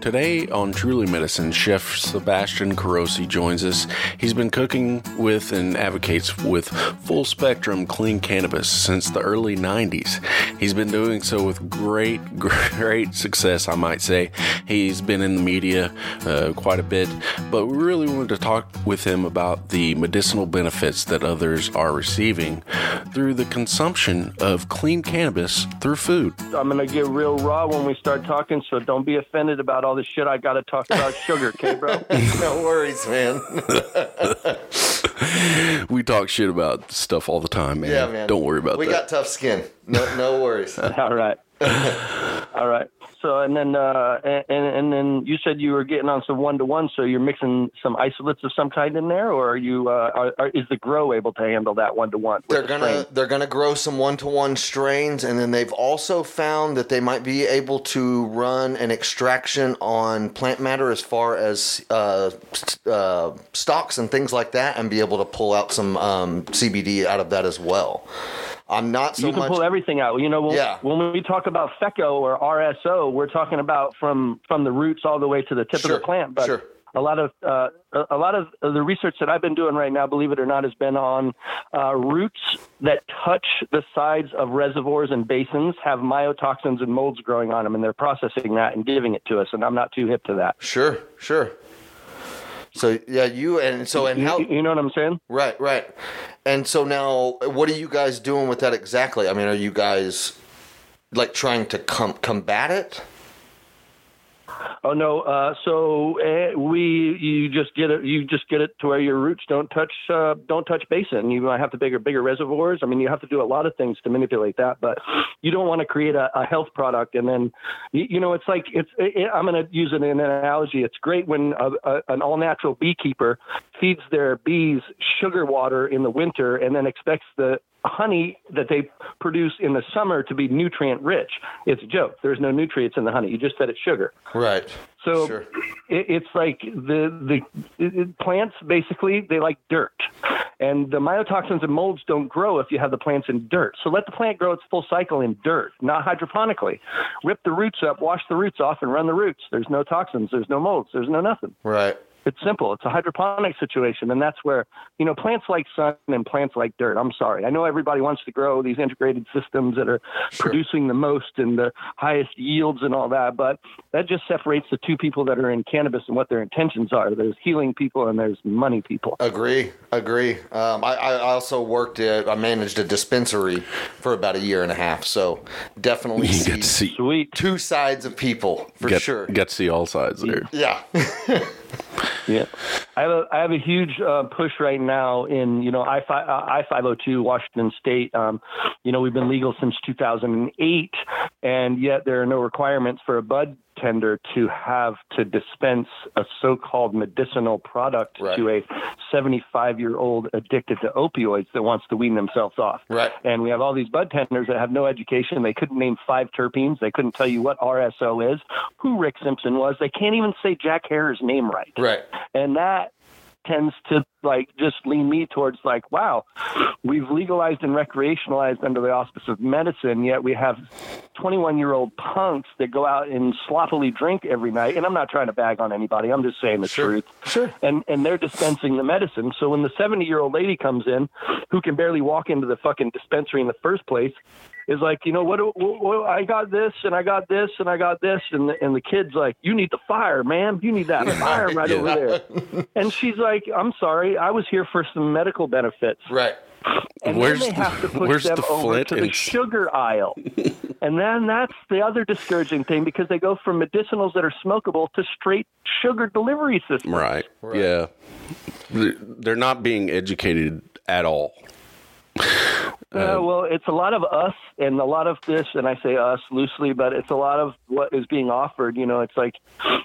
Today on Truly Medicine, Chef Sebastian Carosi joins us. He's been cooking with and advocates with full spectrum clean cannabis since the early 90s. He's been doing so with great, great success, I might say. He's been in the media uh, quite a bit, but we really wanted to talk with him about the medicinal benefits that others are receiving through the consumption of clean cannabis through food. I'm going to get real raw when we start talking, so don't be offended about all the shit I got to talk about sugar, okay, bro? no worries, man. we talk shit about stuff all the time, man. Yeah, man. Don't worry about we that. We got tough skin. No, no worries. all right. all right. So and then uh, and and then you said you were getting on some one to one. So you're mixing some isolates of some kind in there, or are you uh, are, are, is the grow able to handle that one to one? They're gonna they're gonna grow some one to one strains, and then they've also found that they might be able to run an extraction on plant matter as far as uh, uh, stalks and things like that, and be able to pull out some um, CBD out of that as well. I'm not so You can much. pull everything out. You know, when, Yeah. when we talk about FECO or RSO, we're talking about from from the roots all the way to the tip Sure, of the plant. But sure. a lot of uh, a- a lot of the research that I've been doing right now, believe it or not, has been on uh, roots that touch the sides of reservoirs and basins have mycotoxins and molds growing on them, and they're processing that and giving it to us. And I'm not too hip to that. Sure, sure. So yeah, you and so and You, how you know what I'm saying? Right, right. And so now, what are you guys doing with that exactly? I mean, are you guys like trying to com- combat it? Oh no! Uh, so uh, we you just get it. You just get it to where your roots don't touch uh, don't touch basin. You might have to bigger bigger reservoirs. I mean, you have to do a lot of things to manipulate that. But you don't want to create a, a health product and then you, you know it's like it's. It, I'm going to use in an analogy. It's great when a, a, an all natural beekeeper feeds their bees sugar water in the winter and then expects the honey that they produce in the summer to be nutrient rich. It's a joke. There's no nutrients in the honey. You just said it's sugar. Right. So Sure. it, it's like the the it, plants basically they like dirt, and the mycotoxins and molds don't grow if you have the plants in dirt. So let the plant grow its full cycle in dirt, not hydroponically. Rip the roots up, wash the roots off, and run the roots. There's no toxins. There's no molds. There's no nothing. Right. It's simple. It's a hydroponic situation, and that's where you know plants like sun and plants like dirt. I'm sorry. I know everybody wants to grow these integrated systems that are producing the most and the highest yields and all that, but that just separates the two people that are in cannabis and what their intentions are. There's healing people and there's money people. Agree. Agree. Um, I, I also worked at, I managed a dispensary for about a year and a half. So definitely You see, get to see two sides of people for get, sure. get to see all sides there. yeah. Yeah, I have a I have a huge uh, push right now in you know I uh, I five hundred two Washington State. Um, you know we've been legal since two thousand and eight, and yet there are no requirements for a bud tender to have to dispense a so-called medicinal product Right. to a 75 year old addicted to opioids that wants to wean themselves off. Right. And we have all these bud tenders that have no education. They couldn't name five terpenes. They couldn't tell you what RSO is, who Rick Simpson was. They can't even say Jack Herer's name right Right. and that tends to like just lean me towards like wow we've legalized and recreationalized under the auspice of medicine yet we have 21 year old punks that go out and sloppily drink every night and i'm not trying to bag on anybody i'm just saying the Sure. truth Sure. and and they're dispensing the medicine so when the 70 year old lady comes in who can barely walk into the fucking dispensary in the first place is like, you know, what, what, what I got this and I got this and I got this and the, and the kid's like, you need the fire, ma'am. You need that fire right over there. And she's like, I'm sorry, I was here for some medical benefits. Right. And Where's then they have to the- push where's them the over Flint to the and- sugar aisle. and then that's the other discouraging thing because they go from medicinals that are smokable to straight sugar delivery systems. Right. Right. Yeah. They're they're not being educated at all. Uh, well, it's a lot of us and a lot of this, and I say us loosely, but it's a lot of what is being offered. You know, it's like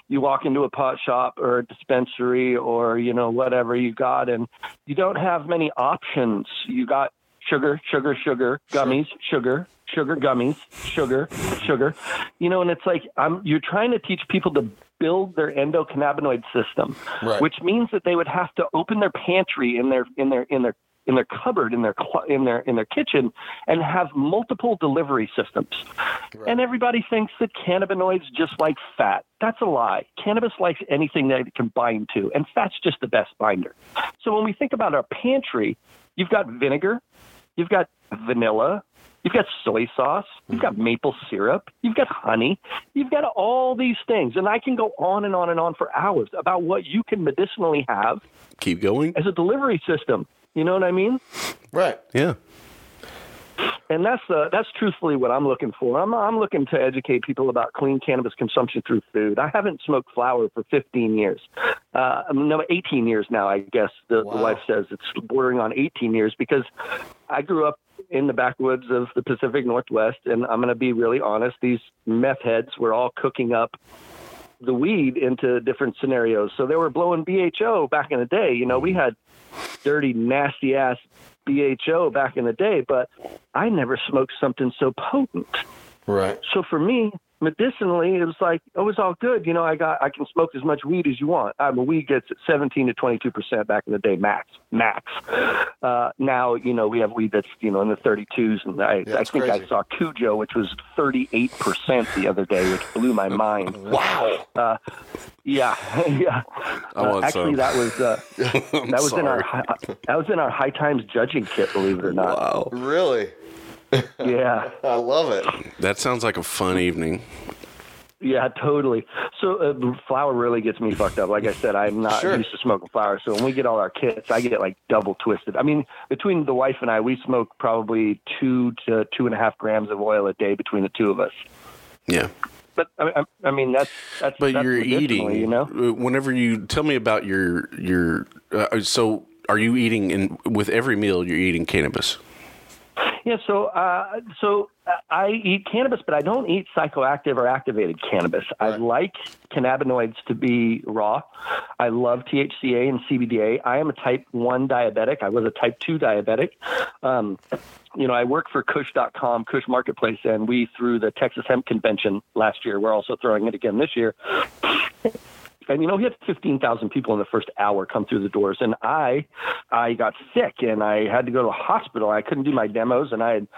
you walk into a pot shop or a dispensary or, you know, whatever you got, and you don't have many options. You got sugar, sugar, sugar, gummies, sugar, sugar, gummies, sugar, sugar. You know, and it's like I'm, you're trying to teach people to build their endocannabinoid system, Right. which means that they would have to open their pantry in their in their in their in their cupboard in their cl- in their in their kitchen and have multiple delivery systems. Right. And everybody thinks that cannabinoids just like fat. That's a lie. Cannabis likes anything that it can bind to, and fat's just the best binder. So when we think about our pantry, you've got vinegar, you've got vanilla, You've got soy sauce. You've got mm-hmm. maple syrup. You've got honey. You've got all these things. And I can go on and on and on for hours about what you can medicinally have. Keep going. As a delivery system. You know what I mean? Right. Yeah. And that's uh, that's truthfully what I'm looking for. I'm I'm looking to educate people about clean cannabis consumption through food. I haven't smoked flower for 15 years, uh, no 18 years now. I guess the, wow. the wife says it's bordering on 18 years because I grew up in the backwoods of the Pacific Northwest, and I'm going to be really honest. These meth heads were all cooking up the weed into different scenarios. So they were blowing BHO back in the day. You know, we had dirty, nasty ass BHO back in the day, but I never smoked something so potent. Right. So for me, medicinally, it was like it was all good. You know, I got I can smoke as much weed as you want. I mean, weed gets 17 to 22 percent back in the day, max, max. Uh, now, you know, we have weed that's you know in the 32s, and I, yeah, I think crazy. I saw Cujo, which was 38 percent the other day, which blew my mind. wow. Uh, yeah, yeah. Uh, actually, that was uh, that was sorry. in our that was in our high times judging kit. Believe it or not. Wow. Really? yeah. I love it. That sounds like a fun evening. Yeah, totally. So uh, flower really gets me fucked up. Like I said, I'm not sure. used to smoking flower. So when we get all our kits, I get like double twisted. I mean, between the wife and I, we smoke probably two to two and a half grams of oil a day between the two of us. Yeah. But I, I mean, that's that's. But that's you're eating, you know. Uh, whenever you tell me about your your, uh, so are you eating in with every meal? You're eating cannabis. Yeah, so uh, so I eat cannabis, but I don't eat psychoactive or activated cannabis. Right. I like cannabinoids to be raw. I love THCA and CBDA. I am a type 1 diabetic. I was a type 2 diabetic. Um, you know, I work for Kush.com, Kush Marketplace, and we threw the Texas Hemp Convention last year. We're also throwing it again this year and you know, we had 15,000 people in the first hour come through the doors. And I, I got sick and I had to go to a hospital. I couldn't do my demos and I had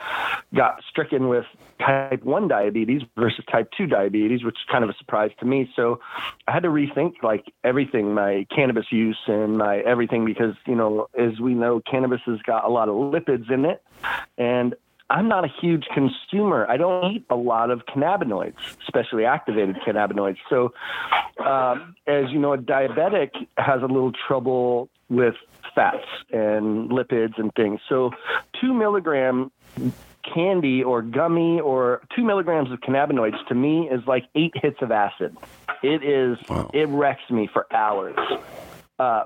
got stricken with type 1 diabetes versus type 2 diabetes, which is kind of a surprise to me. So I had to rethink like everything, my cannabis use and my everything, because, you know, as we know, cannabis has got a lot of lipids in it. And I'm not a huge consumer. I don't eat a lot of cannabinoids, especially activated cannabinoids. So, um, as you know, a diabetic has a little trouble with fats and lipids and things. So, two milligram candy or gummy or two milligrams of cannabinoids to me is like eight hits of acid. It is, wow. it wrecks me for hours. Uh,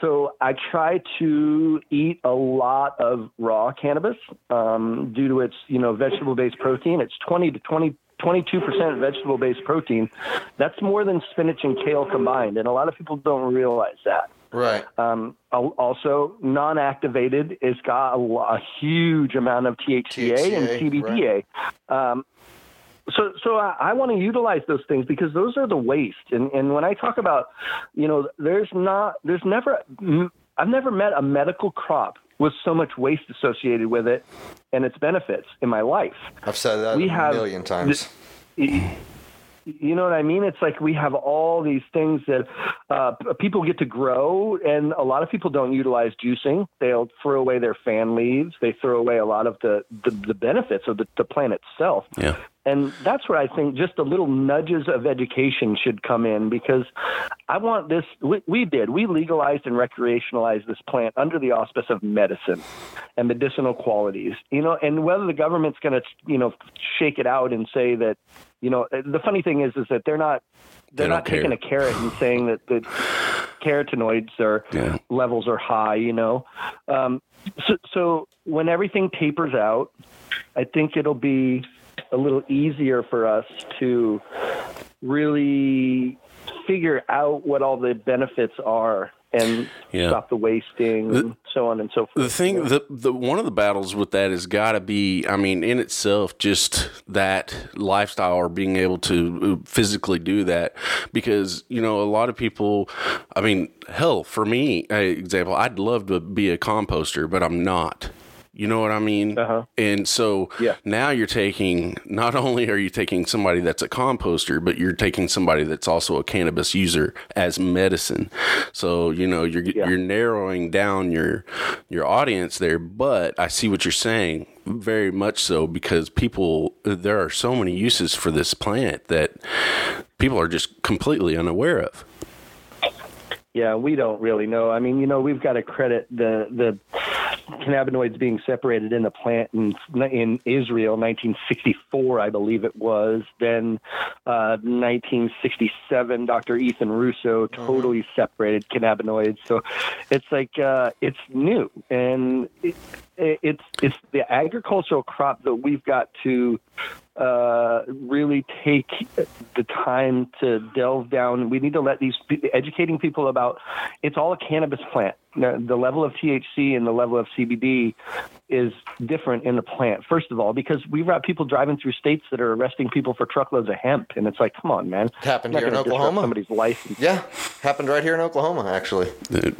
so I try to eat a lot of raw cannabis um, due to its, you know, vegetable-based protein. It's 20 to 20 22% vegetable based protein. That's more than spinach and kale combined. And a lot of people don't realize that. Right. Um, also, non activated it's got a, a, huge amount of THCA, THCA and CBDA. Right. Um, so so I, I want to utilize those things because those are the waste. And and when I talk about, you know, there's not there's never I've never met a medical crop with so much waste associated with it and its benefits in my life. I've said that we a have, million times. you know what I mean? It's like we have all these things that uh, people get to grow, and a lot of people don't utilize juicing. They'll throw away their fan leaves. They throw away a lot of the the, the benefits of the, the plant itself. Yeah. And that's where I think just a little nudges of education should come in because I want this. We, we, did. We legalized and recreationalized this plant under the auspice of medicine and medicinal qualities. You know, and whether the government's going to, you know, shake it out and say that, you know, the funny thing is, is that they're not, they're they not taking a carrot and saying that the carotenoids are yeah. levels are high. You know, um, so, so when everything tapers out, I think it'll be a little easier for us to really figure out what all the benefits are and Yeah. stop the wasting and so on and so forth. The thing, the the one of the battles with that has got to be, I mean, in itself, just that lifestyle or being able to uh, physically do that, because you know a lot of people. I mean, hell, for me, example, I'd love to be a composter, but I'm not. You know what I mean? Uh-huh. And so Yeah. now you're taking, not only are you taking somebody that's a composter, but you're taking somebody that's also a cannabis user as medicine. So, you know, you're, Yeah. you're narrowing down your, your audience there, but I see what you're saying very much so because people, there are so many uses for this plant that people are just completely unaware of. Yeah, we don't really know. I mean, you know, we've got to credit the the cannabinoids being separated in the plant in in Israel, 1964, I believe it was. Then, uh, 1967, Dr. Ethan Russo totally separated cannabinoids. So, it's like uh, it's new, and it, it's it's the agricultural crop that we've got to uh, really take the time to delve down. We need to let these educating people about it's all a cannabis plant. The, the level of THC and the level of CBD is different in the plant. First of all, because we've got people driving through states that are arresting people for truckloads of hemp, and it's like, come on, man, Happened You're here in not gonna disrupt Oklahoma. Somebody's life. Yeah, happened right here in Oklahoma, actually. It,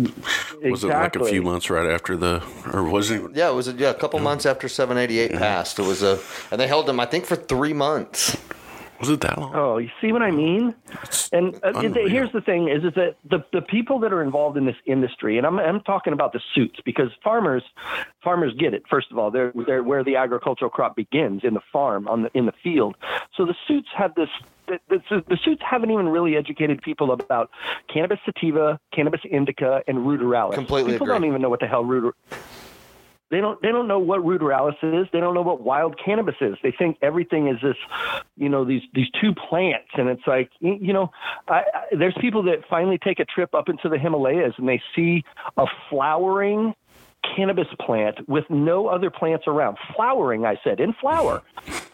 Was it like a few months right after the, or was it? Yeah, it was a, yeah, a couple months after 788 passed. It was a, and they held him, I think, for three months. Was it that long? Oh, you see what I mean? And uh, here's the thing: is is that the the people that are involved in this industry, and I'm I'm talking about the suits because farmers farmers get it. First of all, they're they're where the agricultural crop begins in the farm on the in the field. So the suits have this. The, the, the suits haven't even really educated people about cannabis sativa, cannabis indica, and ruderalis. Completely People agree. don't even know what the hell ruder. They don't. They don't know what ruderalis is. They don't know what wild cannabis is. They think everything is this, you know, these these two plants, and it's like, you know, I, I, there's people that finally take a trip up into the Himalayas and they see a flowering cannabis plant with no other plants around. Flowering, I said, in flower,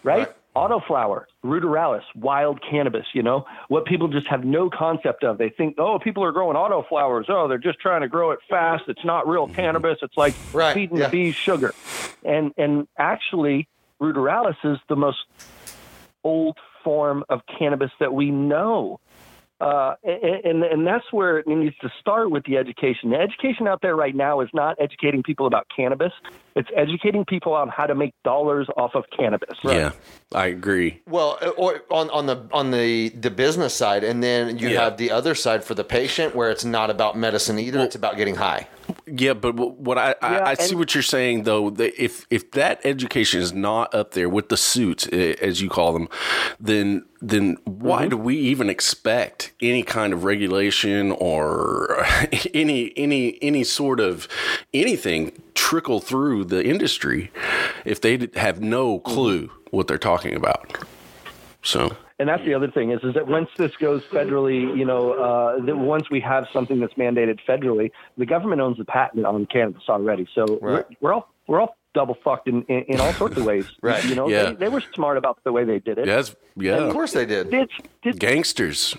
right? Right. Autoflower, ruderalis, wild cannabis, you know, what people just have no concept of. They think, oh, people are growing autoflowers. Oh, they're just trying to grow it fast. It's not real cannabis. It's like Right, feeding yeah. the bees sugar. And and actually, ruderalis is the most old form of cannabis that we know. Uh, and and that's where it needs to start with the education. The education out there right now is not educating people about cannabis; it's educating people on how to make dollars off of cannabis. Yeah, I agree. Well, uh, or on, on the on the the business side, and then you Yeah. have the other side for the patient, where it's not about medicine either; it's about getting high. Yeah, but what I I, Yeah, I see and- what you're saying though. That if if that education is not up there with the suits, eh, as you call them, then then why do we even expect any kind of regulation or any any any sort of anything trickle through the industry if they have no clue what they're talking about? So And that's the other thing is, is that once this goes federally, you know, uh, that once we have something that's mandated federally, the government owns the patent on cannabis already. So we're, we're all we're all double fucked in, in, in all sorts of ways. Right. You know, Yeah. they, they were smart about the way they did it. yes, yeah, Of course, they did. It's, it's gangsters.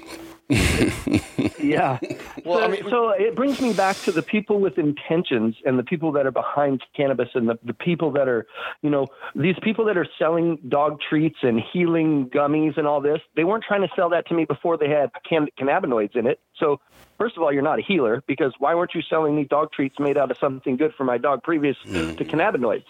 Yeah. Well, so, I mean- so it brings me back to the people with intentions and the people that are behind cannabis and the, the people that are, you know, these people that are selling dog treats and healing gummies and all this. They weren't trying to sell that to me before they had can- cannabinoids in it. So, first of all, you're not a healer because why weren't you selling me dog treats made out of something good for my dog previous to mm. cannabinoids?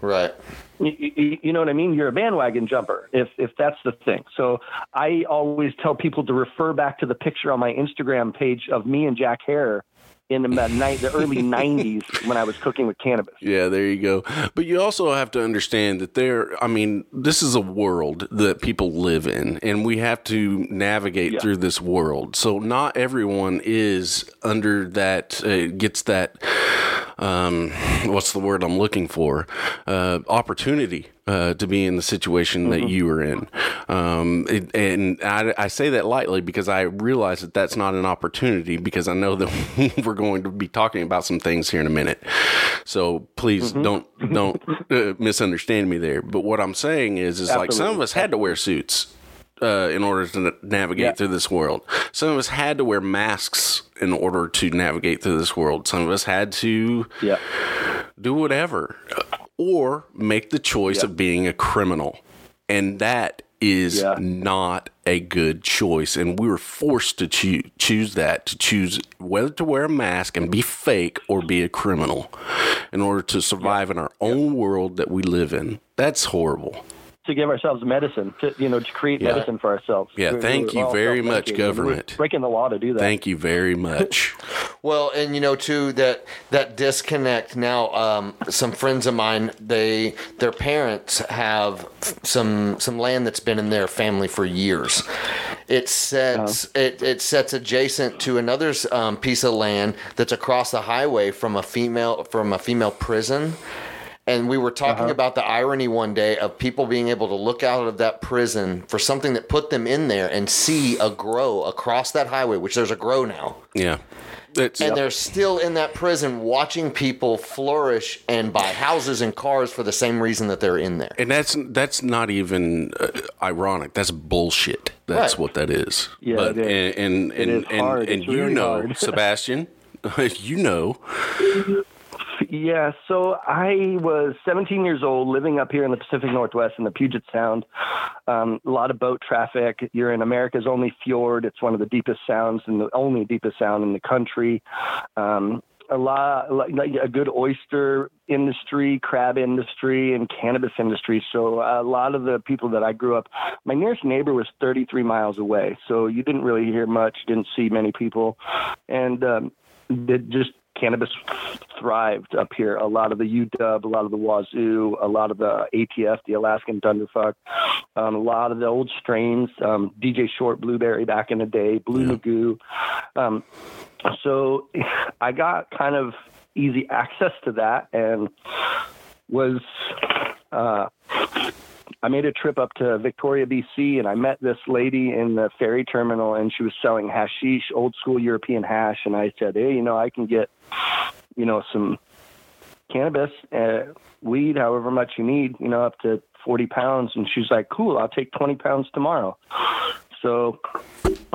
Right. you, you, you know what I mean? You're a bandwagon jumper if if that's the thing. So I always tell people to refer back to the picture on my Instagram page of me and Jack Herer in the ni- the early '90s when I was cooking with cannabis. Yeah, there you go. But you also have to understand that there, I mean, this is a world that people live in, and we have to navigate Yeah. through this world. So not everyone is under that, uh, gets that, um, what's the word I'm looking for? Uh, opportunity. Uh, to be in the situation that you are in, um, it, and I, I say that lightly because I realize that that's not an opportunity because I know that we're going to be talking about some things here in a minute. So please don't don't uh, misunderstand me there. But what I'm saying is, is like some of us had to wear suits. Uh, in order to navigate Yeah. through this world. Some of us had to wear masks in order to navigate through this world. Some of us had to Yeah. do whatever or make the choice Yeah. of being a criminal. And that is Yeah. not a good choice. And we were forced to choo- choose that, to choose whether to wear a mask and be fake or be a criminal in order to survive in our own world that we live in. That's horrible. To give ourselves medicine, to you know, to create Yeah. medicine for ourselves. Yeah, We're- thank we're you very much, self-medicating, we're government. Breaking the law to do that. Thank you very much. Well, and you know too that that disconnect now. Um, some friends of mine, they their parents have some some land that's been in their family for years. It sets it, it sets adjacent to another um, piece of land that's across the highway from a female from a female prison. And we were talking about the irony one day of people being able to look out of that prison for something that put them in there and see a grow across that highway, which there's a grow now yeah. It's, and they're still in that prison watching people flourish and buy houses and cars for the same reason that they're in there. and that's that's not even uh, ironic. That's bullshit. That's Right. what that is. Yeah, but it is. and and and, is and, hard. and It's you really know. Sebastian, you know, Yeah, so I was 17 years old, living up here in the Pacific Northwest in the Puget Sound. Um, a lot of boat traffic. You're in America's only fjord. It's one of the deepest sounds and the only deepest sound in the country. Um, a lot, like a good oyster industry, crab industry, and cannabis industry. So a lot of the people that I grew up, my nearest neighbor was 33 miles away. So you didn't really hear much, didn't see many people, and um, just cannabis thrived up here. A lot of the UW, a lot of the Wazoo, a lot of the ATF, the Alaskan Thunderfuck, um, a lot of the old strains, um, DJ Short Blueberry back in the day, Blue Magoo. Um, so I got kind of easy access to that and was uh, I made a trip up to Victoria, BC, and I met this lady in the ferry terminal, and she was selling hashish, old school European hash. And I said, "Hey, you know, I can get, you know, some cannabis, uh, weed, however much you need, you know, up to 40 pounds." And she's like, "Cool, I'll take 20 pounds tomorrow." So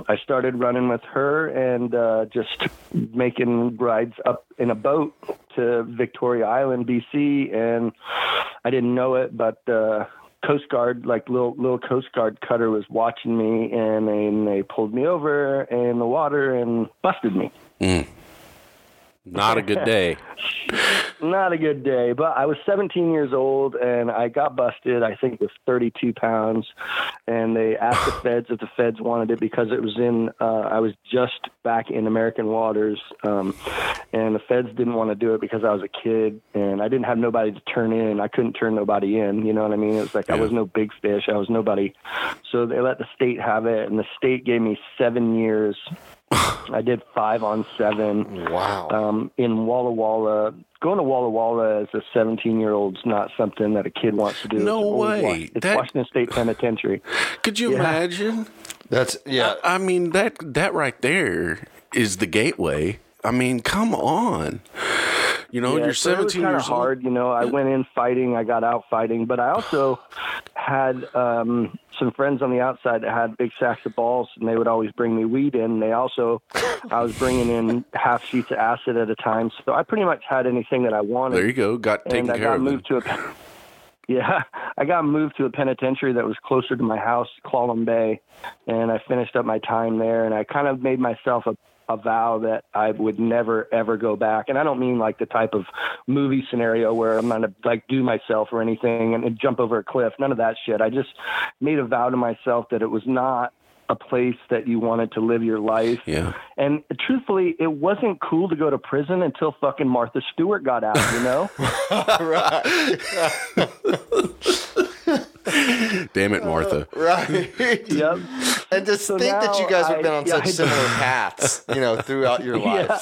I started running with her and uh, just making rides up in a boat to Victoria Island, BC, and I didn't know it, but uh, Coast Guard, like little little Coast Guard cutter, was watching me, and and they pulled me over in the water and busted me. Not a good day. Not a good day, but I was 17 years old and I got busted. I think it was 32 pounds, and they asked the feds if the feds wanted it because it was in. Uh, I was just back in American waters, um, and the feds didn't want to do it because I was a kid and I didn't have nobody to turn in. I couldn't turn nobody in. You know what I mean? It was like I was no big fish. I was nobody. So they let the state have it, and the state gave me seven years. I did five on seven Wow. um, in Walla Walla. Going to Walla Walla as a 17 year old is not something that a kid wants to do. No It's way. Wa- It's That- Washington State Penitentiary. Could you Yeah. imagine? That's yeah. I mean that that right there is the gateway. I mean, come on. You know, Yeah, you're so it was 17 years old. hard. You know, I went in fighting, I got out fighting, but I also had um, some friends on the outside that had big sacks of balls, and they would always bring me weed in. They also, I was bringing in half sheets of acid at a time, so I pretty much had anything that I wanted. There you go. Got taken and I care got of. then. moved to a yeah i got moved to a penitentiary that was closer to my house Clallam bay and i finished up my time there and i kind of made myself a, a vow that i would never ever go back. And i don't mean like the type of movie scenario where i'm gonna like do myself or anything and, and jump over a cliff. None of that shit. I just made a vow to myself that it was not a place that you wanted to live your life. Yeah. and truthfully, it wasn't cool to go to prison until fucking Martha Stewart got out, you know? Damn it, Martha. right. yep. And just So think that you now guys have been on yeah, such I- similar paths, you know, throughout your lives.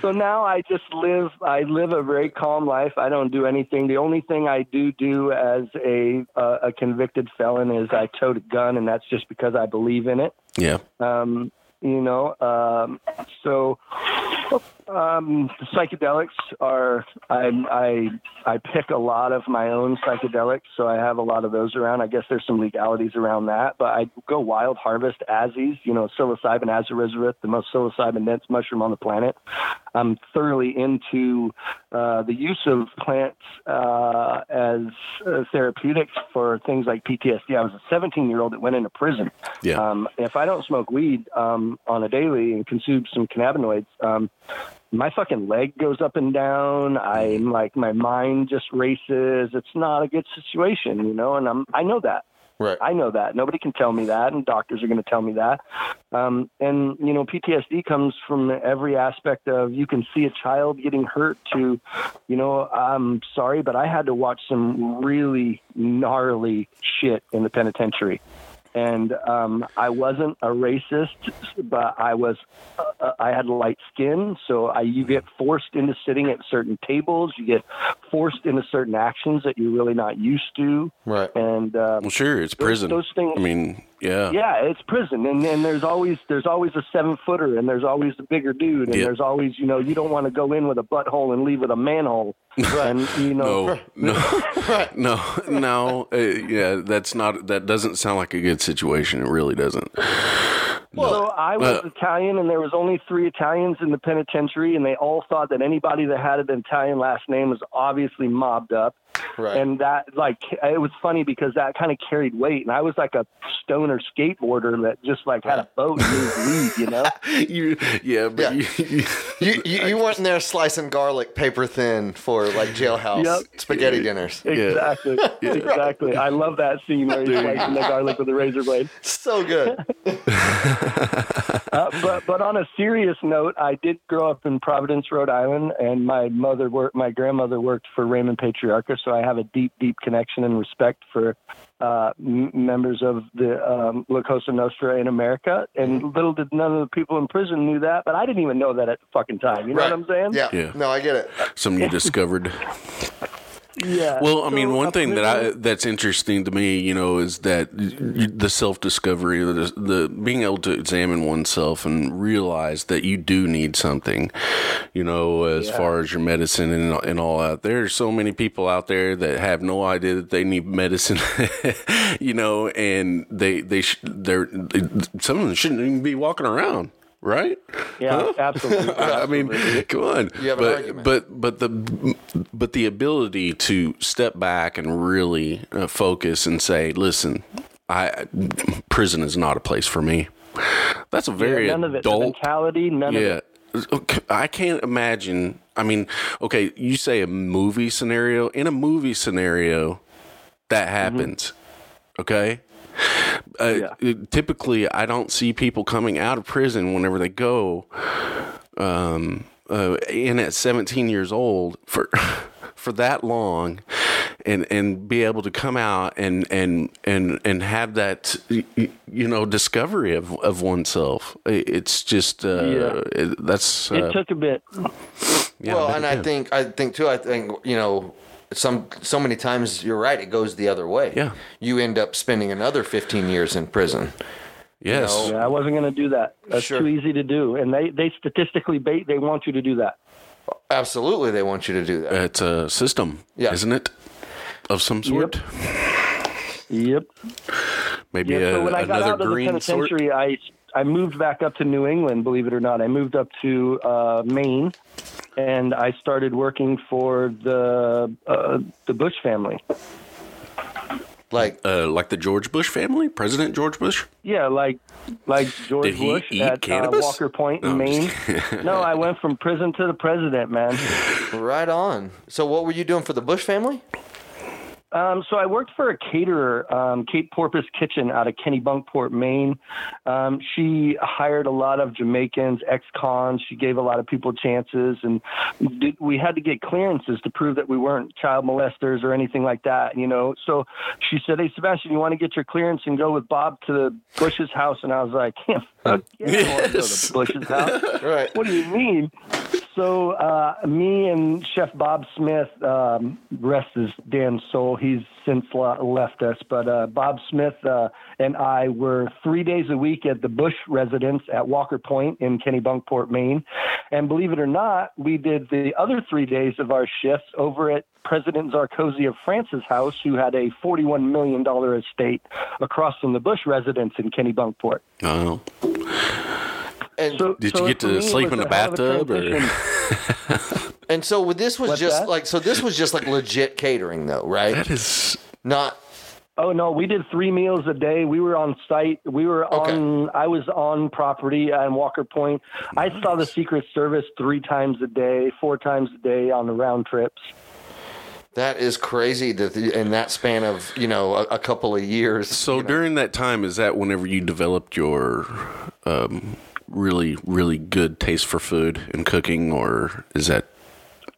So now I just live, I live a very calm life. I don't do anything. The only thing I do do as a, uh, a convicted felon is I tote a gun, and that's just because I believe in it. Yeah. Um, you know. Um, so um, psychedelics are I, I I pick a lot of my own psychedelics, so I have a lot of those around. I guess there's some legalities around that, but I go wild harvest Azzies, you know, psilocybin azurescens, the most psilocybin dense mushroom on the planet. I'm thoroughly into uh, the use of plants uh, as uh, therapeutics for things like PTSD. I was a 17 year old that went into prison. Yeah. Um, if I don't smoke weed um, on a daily and consume some cannabinoids, um, my fucking leg goes up and down. I'm like my mind just races. It's not a good situation, you know, and I'm I know that. Right. I know that. Nobody can tell me that, and doctors are going to tell me that. Um, and you know, PTSD comes from every aspect of you can see a child getting hurt to, you know, I'm sorry, but I had to watch some really gnarly shit in the penitentiary. And um, I wasn't a racist, but I was. Uh, I had light skin, so I, you get forced into sitting at certain tables. You get forced into certain actions that you're really not used to. Right. And uh, Well, sure, it's those- prison. those things- I mean, yeah. yeah, it's prison, and and there's always there's always a seven footer, and there's always a bigger dude, and Yeah. there's always you know you don't want to go in with a butthole and leave with a manhole, and you know No, no, no, no. Uh, yeah, that's not. That doesn't sound like a good situation. It really doesn't. So I was Uh, Italian, and there was only three Italians in the penitentiary, and they all thought that anybody that had an Italian last name was obviously mobbed up. Right. And that, like, it was funny because that kind of carried weight, and I was like a stoner skateboarder that just like had a boat and moved weed, you know. You, yeah, but Yeah. You, you, you, you, you weren't in there slicing garlic paper thin for like jailhouse Yep. spaghetti dinners. Exactly, exactly. I love that scene where he's slicing the garlic with a razor blade. So good. Uh, but but on a serious note, I did grow up in Providence, Rhode Island, and my mother worked. My grandmother worked for Raymond Patriarca, so I have a deep, deep connection and respect for uh, m- members of the um, La Cosa Nostra in America. And little did none of the people in prison knew that, but I didn't even know that at the fucking time. You know right. what I'm saying? Yeah. Yeah. No, I get it. something you discovered. Yeah. Well, I mean, So, one thing that I that's interesting to me, you know, is that the self discovery, the, the being able to examine oneself and realize that you do need something, you know, as Yeah. far as your medicine and and all that. There's so many people out there that have no idea that they need medicine, you know, and they they sh- they're some of them shouldn't even be walking around. Right? Yeah, absolutely. I mean, come on. You have an but, argument. But but the but the ability to step back and really uh, focus and say, "Listen, I prison is not a place for me." That's a very none of it. The adult. mentality, none of Yeah. it. I can't imagine. I mean, okay, you say a movie scenario. In a movie scenario, that Mm-hmm. happens. Okay? Uh, Typically, I don't see people coming out of prison whenever they go um, uh, in at 17 years old for for that long and and be able to come out and and and and have that y- y- you know discovery of of oneself it's just uh Yeah. it, that's uh, It took a bit. yeah, well, and I think I think too. I think you know, some so many times you're right. It goes the other way. Yeah. You end up spending another 15 years in prison. yes know, Yeah, I wasn't going to do that. That's Sure. too easy to do, and they they statistically ba- they want you to do that. Absolutely, they want you to do that. it's a system Yeah. isn't it of some sort Yep. yep. maybe Yeah. a, so when I got another out of the green sort penitentiary, I I moved back up to New England. Believe it or not, I moved up to uh, Maine, and I started working for the uh, the Bush family. Like, uh, like the George Bush family President George Bush Yeah, like like George Did he Bush eat at uh, cannabis? Walker Point in No, Maine. no, I went from prison to the president, man. right on. So, what were you doing for the Bush family? Um, so I worked for a caterer, um, Kate Porpoise Kitchen out of Kennebunkport, Maine. Um, she hired a lot of Jamaicans, ex-cons. She gave a lot of people chances, and did, we had to get clearances to prove that we weren't child molesters or anything like that. You know, so she said, "Hey, Sebastian, you want to get your clearance and go with Bob to the Bush's house?" And I was like, "Yeah, fuck yeah, I want to go to Bush's house." Right. what do you mean? so uh, me and Chef Bob Smith, um, rest his damn soul, he's since left us, but uh, Bob Smith uh, and I were three days a week at the Bush residence at Walker Point in Kennebunkport, Maine. And believe it or not, we did the other three days of our shifts over at President Sarkozy of France's house, who had a $41 million estate across from the Bush residence in Kennebunkport. Oh. And So- Did so you get to sleep in the a hell of a bathtub, or and so this was What's just that? like so this was just like legit catering though, right? that is Not Oh no, we did three meals a day. We were on site. We were Okay. on. I was on property on Walker Point. I saw the Secret Service three times a day, four times a day on the round trips. that is crazy that in that span of you know a, a couple of years. so. you know. During that time, is that whenever you developed your um, really, really good taste for food and cooking, or is that?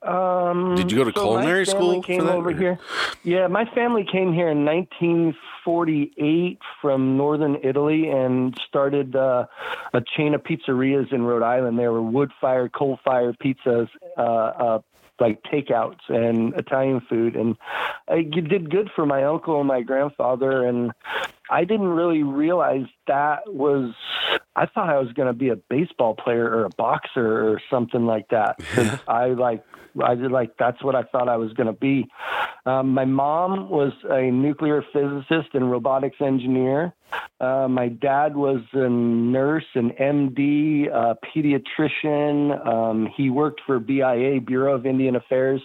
Um, Did you go to so culinary school Came for that, over or- here. Yeah, my family came here in 1948 from northern Italy and started uh, a chain of pizzerias in Rhode Island. There were wood-fired, coal-fired pizzas. Uh, uh, like takeouts and Italian food, and I did good for my uncle and my grandfather. And I didn't really realize that was. I thought I was going to be a baseball player or a boxer or something like that. I like. I did like that's what I thought I was going to be. Um, my mom was a nuclear physicist and robotics engineer. Uh, my dad was a nurse, an MD, a pediatrician. Um, he worked for BIA, Bureau of Indian Affairs,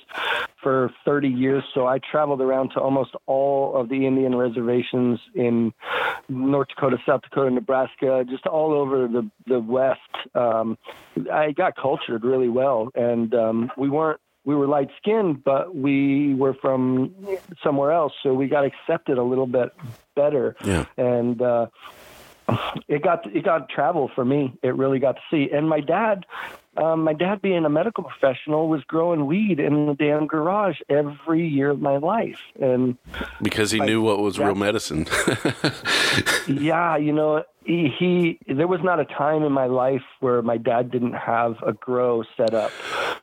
for 30 years. So I traveled around to almost all of the Indian reservations in North Dakota, South Dakota, Nebraska, just all over the the West. Um, I got cultured really well, and um, we weren't we were light skinned, but we were from somewhere else, so we got accepted a little bit better. Yeah. And uh, it got it got travel for me. It really got to see. And my dad, um, my dad being a medical professional, was growing weed in the damn garage every year of my life. And Because he knew what was real medicine. yeah, you know, he, he there was not a time in my life where my dad didn't have a grow set up.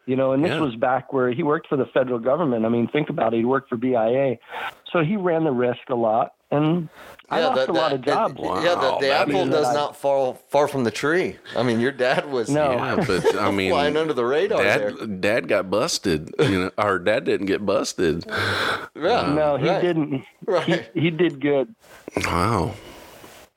You know, and this Yeah. was back where he worked for the federal government. I mean, think about it. He worked for BIA. So he ran the risk a lot and I lost that- a lot of jobs. that- yeah, oh, the, the that apple is- does that I- not fall far from the tree. I mean, your dad was No. yeah, but I mean, flying under the radar there. dad, dad got busted. You know, our dad didn't get busted. Yeah, uh, no, he right. didn't. Right. He, he did good. Wow.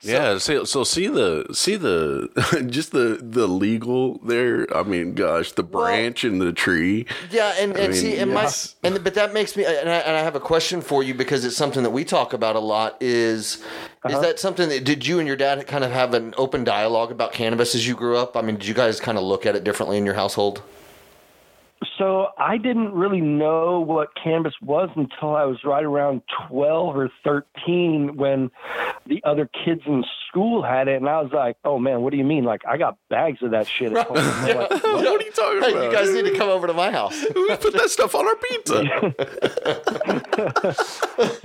Yeah, so, so see the see the just the the legal there. I mean, gosh, the branch and the tree. Yeah, and, and mean, see, and my and but that makes me, and I, and I have a question for you because it's something that we talk about a lot. Is Uh-huh. is that something that did you and your dad kind of have an open dialogue about cannabis as you grew up? I mean, did you guys kind of look at it differently in your household? So I didn't really know what cannabis was until I was right around 12 or 13 when the other kids in school had it. And I was like, oh man, what do you mean? Like, I got bags of that shit at home. I'm like, what are you talking Hey, about? you guys need to come over to my house. we put that stuff on our pizza.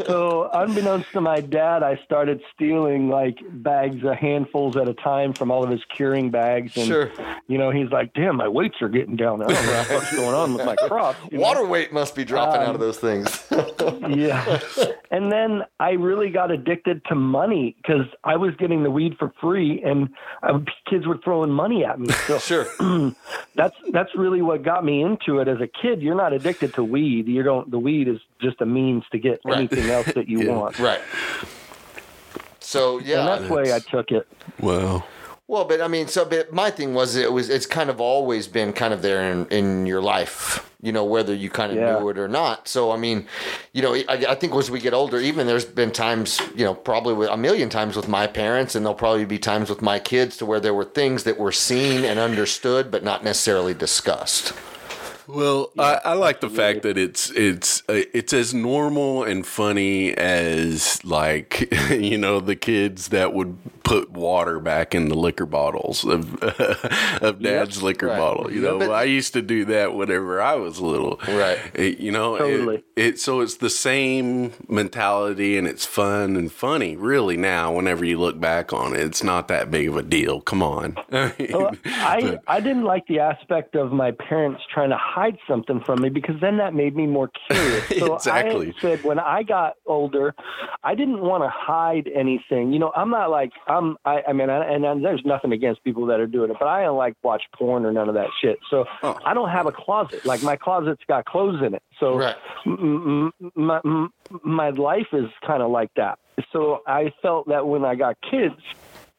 so unbeknownst to my dad, I started stealing like bags of handfuls at a time from all of his curing bags. And, Sure. you know, he's like, damn, my weights are getting down. I don't know what's going on with my crops. you know? Water weight must be dropping Um, out of those things. yeah. And then I really got addicted to money because I was getting the weed for free, and uh, kids were throwing money at me. So sure. that's that's really what got me into it as a kid. You're not addicted to weed. You don't. The weed is just a means to get Right. anything else that you Yeah. want. Right. So yeah. And yeah, that's the way I took it. Wow. Well, but I mean, so but my thing was it was it's kind of always been kind of there in, in your life, you know, whether you kind of Yeah. knew it or not. So I mean, you know, I, I think as we get older, even there's been times, you know, probably with, a million times with my parents, and there'll probably be times with my kids to where there were things that were seen and understood, but not necessarily discussed. Well, I, I like the fact that it's it's uh, it's as normal and funny as like you know the kids that would put water back in the liquor bottles of of dad's yep. liquor right. bottle. You know, I used to do that whenever I was little. Right. It, you know, totally. It, it, so it's the same mentality and it's fun and funny. Really, now whenever you look back on it, it's not that big of a deal. Come on. I mean, well, I but, I didn't like the aspect of my parents trying to hide something from me because then that made me more curious. So exactly. I said when I got older, I didn't want to hide anything. You know, I'm not like I'm. I, I mean, I, and, and there's nothing against people that are doing it, but I don't like watch porn or none of that shit. So oh. I don't have a closet. Like my closet's got clothes in it. So right. m- m- my m- my life is kind of like that. So I felt that when I got kids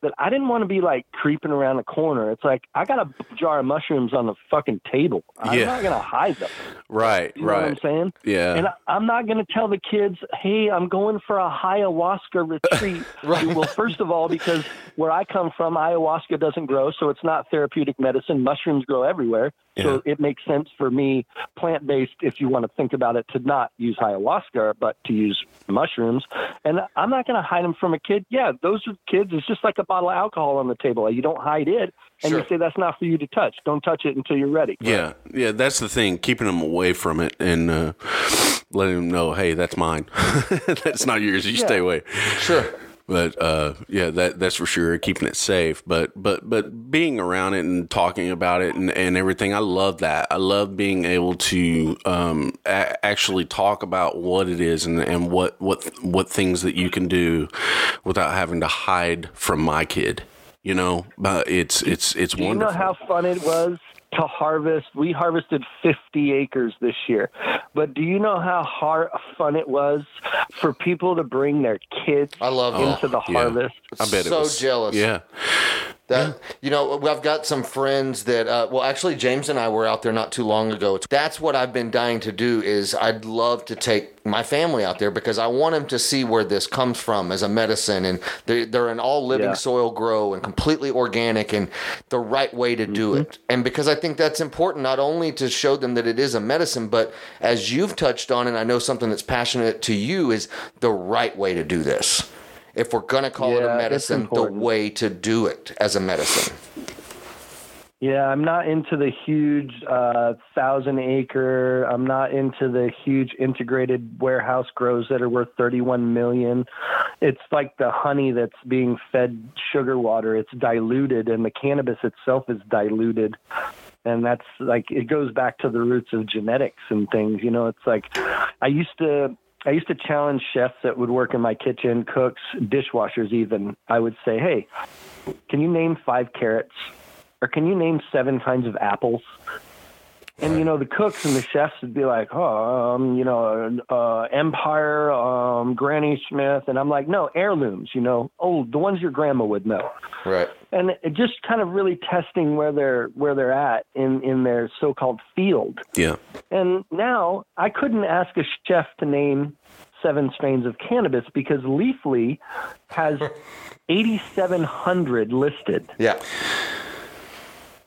that I didn't want to be like creeping around the corner. It's like I got a jar of mushrooms on the fucking table. I'm yeah. not gonna hide them. Right, you right. what I'm saying? Yeah. And I, am not gonna tell the kids, "Hey, I'm going for a ayahuasca retreat." right. Well, first of all, because where I come from, ayahuasca doesn't grow, so it's not therapeutic medicine. Mushrooms grow everywhere. So it makes sense for me, plant based, if you want to think about it, to not use ayahuasca, but to use mushrooms. And I'm not going to hide them from a kid. Yeah, those are kids. It's just like a bottle of alcohol on the table. You don't hide it, and sure. you say that's not for you to touch. Don't touch it until you're ready. Yeah, yeah, that's the thing. Keeping them away from it and uh, letting them know, hey, that's mine. that's not yours. You yeah. stay away. Sure but uh, yeah, that that's for sure. Keeping it safe, but but but being around it and talking about it and, and everything, I love that. I love being able to um, a- actually talk about what it is and, and what what what things that you can do without having to hide from my kid. You know, but it's it's it's do wonderful. You know how fun it was to harvest. We harvested 50 acres this year. But do you know how hard fun it was for people to bring their kids I love into the oh, yeah. harvest? I bet so it was, jealous. Yeah. That you know, I've got some friends that. Uh, well, actually, James and I were out there not too long ago. That's what I've been dying to do. Is I'd love to take my family out there because I want them to see where this comes from as a medicine, and they're, they're an all living yeah. soil grow and completely organic and the right way to do mm-hmm. it. And because I think that's important, not only to show them that it is a medicine, but as you've touched on, and I know something that's passionate to you is the right way to do this if we're going to call yeah, it a medicine, the way to do it as a medicine. Yeah, I'm not into the huge uh, thousand acre. I'm not into the huge integrated warehouse grows that are worth 31 million. It's like the honey that's being fed sugar water. It's diluted, and the cannabis itself is diluted. And that's like it goes back to the roots of genetics and things. You know, it's like I used to I used to challenge chefs that would work in my kitchen, cooks, dishwashers even. I would say, "Hey, can you name five carrots, or can you name seven kinds of apples?" And you know the cooks and the chefs would be like, "Oh, um, you know, uh, Empire, um, Granny Smith," and I'm like, "No, heirlooms. You know, old the ones your grandma would know." Right. And it just kind of really testing where they're where they're at in in their so-called field. Yeah. And now I couldn't ask a chef to name seven strains of cannabis because Leafly has 8,700 listed. Yeah.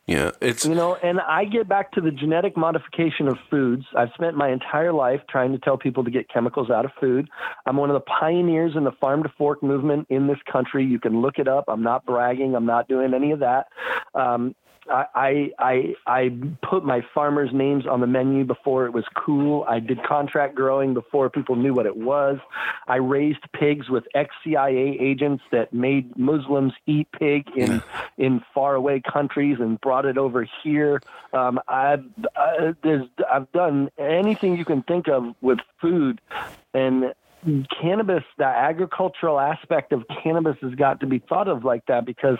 Yeah, it's you know, and I get back to the genetic modification of foods. I've spent my entire life trying to tell people to get chemicals out of food. I'm one of the pioneers in the farm to fork movement in this country. You can look it up. I'm not bragging. I'm not doing any of that. Um, I, I I put my farmers' names on the menu before it was cool. I did contract growing before people knew what it was. I raised pigs with ex-CIA agents that made Muslims eat pig in in faraway countries and brought it over here. Um, I've I, I've done anything you can think of with food, and cannabis, the agricultural aspect of cannabis has got to be thought of like that because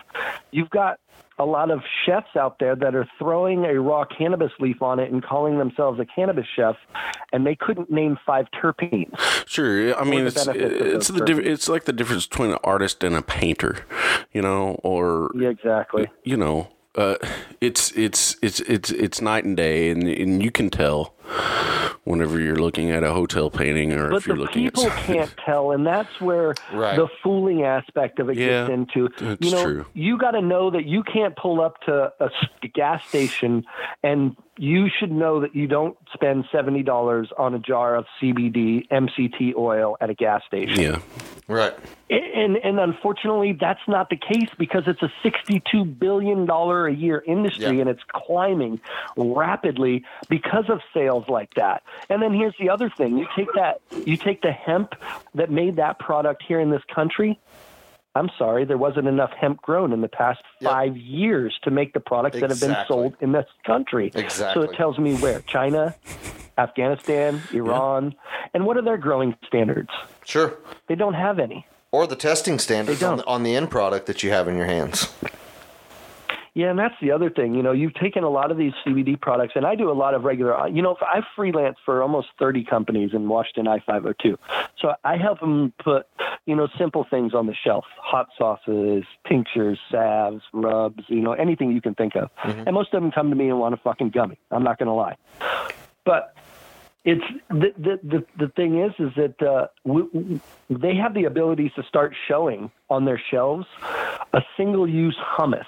you've got a lot of chefs out there that are throwing a raw cannabis leaf on it and calling themselves a cannabis chef, and they couldn't name five terpenes. Sure, I mean it's it's the diff- it's like the difference between an artist and a painter, you know, or yeah, exactly. You know, uh, it's it's it's it's it's night and day, and and you can tell whenever you're looking at a hotel painting or but if you're looking people at people can't tell and that's where right. the fooling aspect of it yeah, gets into you know true. you got to know that you can't pull up to a gas station and you should know that you don't spend $70 on a jar of CBD MCT oil at a gas station yeah Right. And and unfortunately, that's not the case because it's a sixty-two billion dollar a year industry, Yeah. and it's climbing rapidly because of sales like that. And then here's the other thing: you take that, you take the hemp that made that product here in this country. I'm sorry, there wasn't enough hemp grown in the past Yep. five years to make the products that have been sold in this country. Exactly. So it tells me where China, Afghanistan, Iran, and what are their growing standards? Sure. They don't have any. Or the testing standards on the, on the end product that you have in your hands. Yeah, and that's the other thing. You know, you've taken a lot of these CBD products, and I do a lot of regular. Uh, you know, I freelance for almost 30 companies in Washington I 502. So I help them put, you know, simple things on the shelf: hot sauces, tinctures, salves, rubs. You know, anything you can think of. Mm-hmm. And most of them come to me and want a fucking gummy. I'm not going to lie, but it's the the the, the thing is is that uh, we, they have the abilities to start showing on their shelves a single use hummus,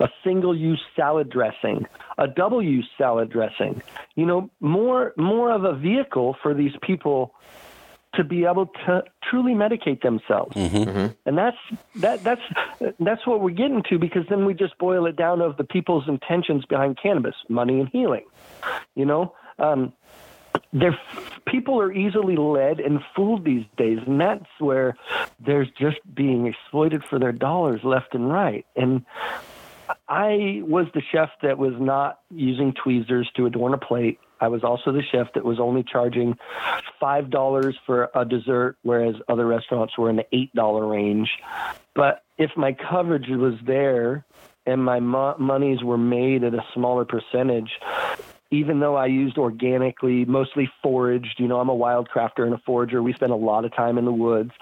a single use salad dressing, a double use salad dressing. You know, more more of a vehicle for these people to be able to truly medicate themselves. And that's that that's that's what we're getting to because then we just boil it down of the people's intentions behind cannabis, money and healing. You know, um, they're people are easily led and fooled these days, and that's where there's just being exploited for their dollars left and right. And I was the chef that was not using tweezers to adorn a plate. I was also the chef that was only charging five dollars for a dessert, whereas other restaurants were in the eight dollar range. But if my coverage was there and my mo- monies were made at a smaller percentage, even though I used organically, mostly foraged, you know, I'm a wild crafter and a forager. We spend a lot of time in the woods.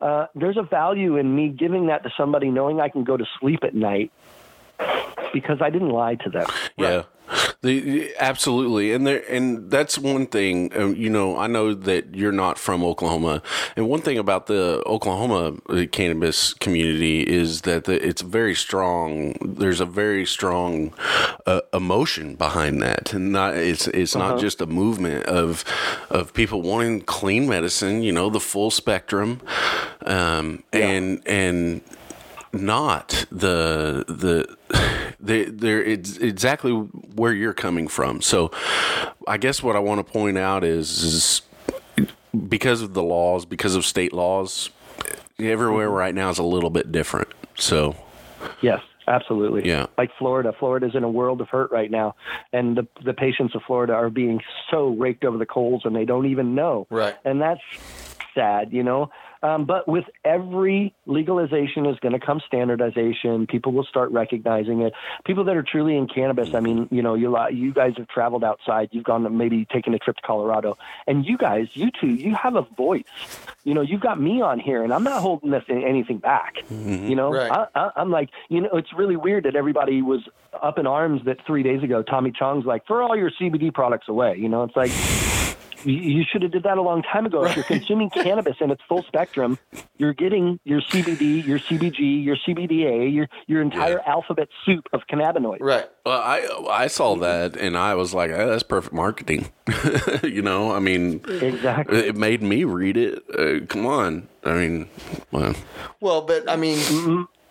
Uh, there's a value in me giving that to somebody, knowing I can go to sleep at night because I didn't lie to them. Yeah. The, absolutely, and there, and that's one thing. Um, you know, I know that you're not from Oklahoma, and one thing about the Oklahoma uh, cannabis community is that the, it's very strong. There's a very strong uh, emotion behind that, and not it's it's not just a movement of of people wanting clean medicine. You know, the full spectrum, um, and and not the the they they're it's exactly where you're coming from. So I guess what I want to point out is is because of the laws, because of state laws, everywhere mm-hmm. right now is a little bit different. So Yes, absolutely. Yeah. Like Florida. Florida's in a world of hurt right now. And the the patients of Florida are being so raked over the coals and they don't even know. Right. And that's sad, you know. Um, but with every legalization is going to come standardization. People will start recognizing it. People that are truly in cannabis. I mean, you know, you you guys have traveled outside. You've gone to maybe taken a trip to Colorado, and you guys, you two, you have a voice. You know, you've got me on here, and I'm not holding this anything back. You know, Right. I, I, I'm like, you know, it's really weird that everybody was up in arms that three days ago. Tommy Chong's like, throw all your CBD products away. You know, it's like you, you should have did that a long time ago. If you're consuming cannabis in its full spectrum, you're getting your CBD, your CBG, your CBDA, your your entire alphabet soup of cannabinoids. Right. well, I I saw that and I was like, oh, that's perfect marketing. you know, I mean, Exactly. it made me read it. Uh, come on, I mean, well, Well, but I mean,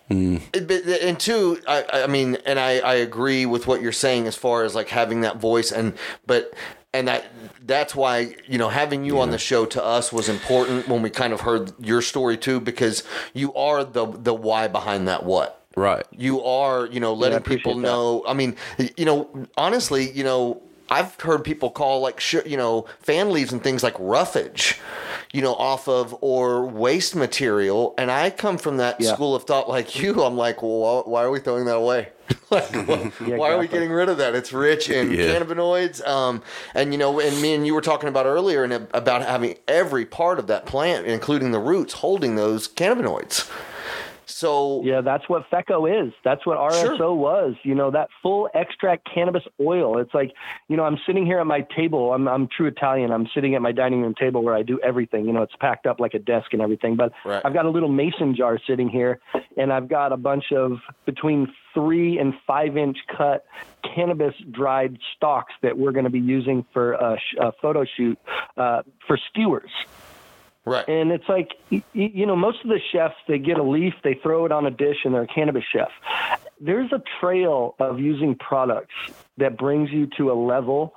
it- but, and two, I, I mean, and I, I agree with what you're saying as far as like having that voice, and but and that that's why you know having you on the show to us was important when we kind of heard your story too, because you are the the why behind that what. right. You are, you know, letting appreciate people that. know. I mean, you know, honestly, you know, I've heard people call like, sh- you know, fan leaves and things like roughage, you know, off of or waste material. And I come from that Yeah. school of thought like you. I'm like, well, why are we throwing that away? like, wh- Yeah, why are we getting rid of that? It's rich in Yeah. cannabinoids. Um, and you know, and me and you were talking about earlier and about having every part of that plant, including the roots, holding those cannabinoids. So Yeah, that's what FECO is. That's what RSO Sure. was. You know, that full extract cannabis oil. It's like, you know, I'm sitting here at my table. I'm I'm true Italian. I'm sitting at my dining room table where I do everything. You know, it's packed up like a desk and everything. But Right. I've got a little mason jar sitting here, and I've got a bunch of between three and five inch cut cannabis dried stalks that we're going to be using for a, sh- a photo shoot uh, for skewers Right. And it's like, you know, most of the chefs, they get a leaf, they throw it on a dish, and they're a cannabis chef. There's a trail of using products that brings you to a level.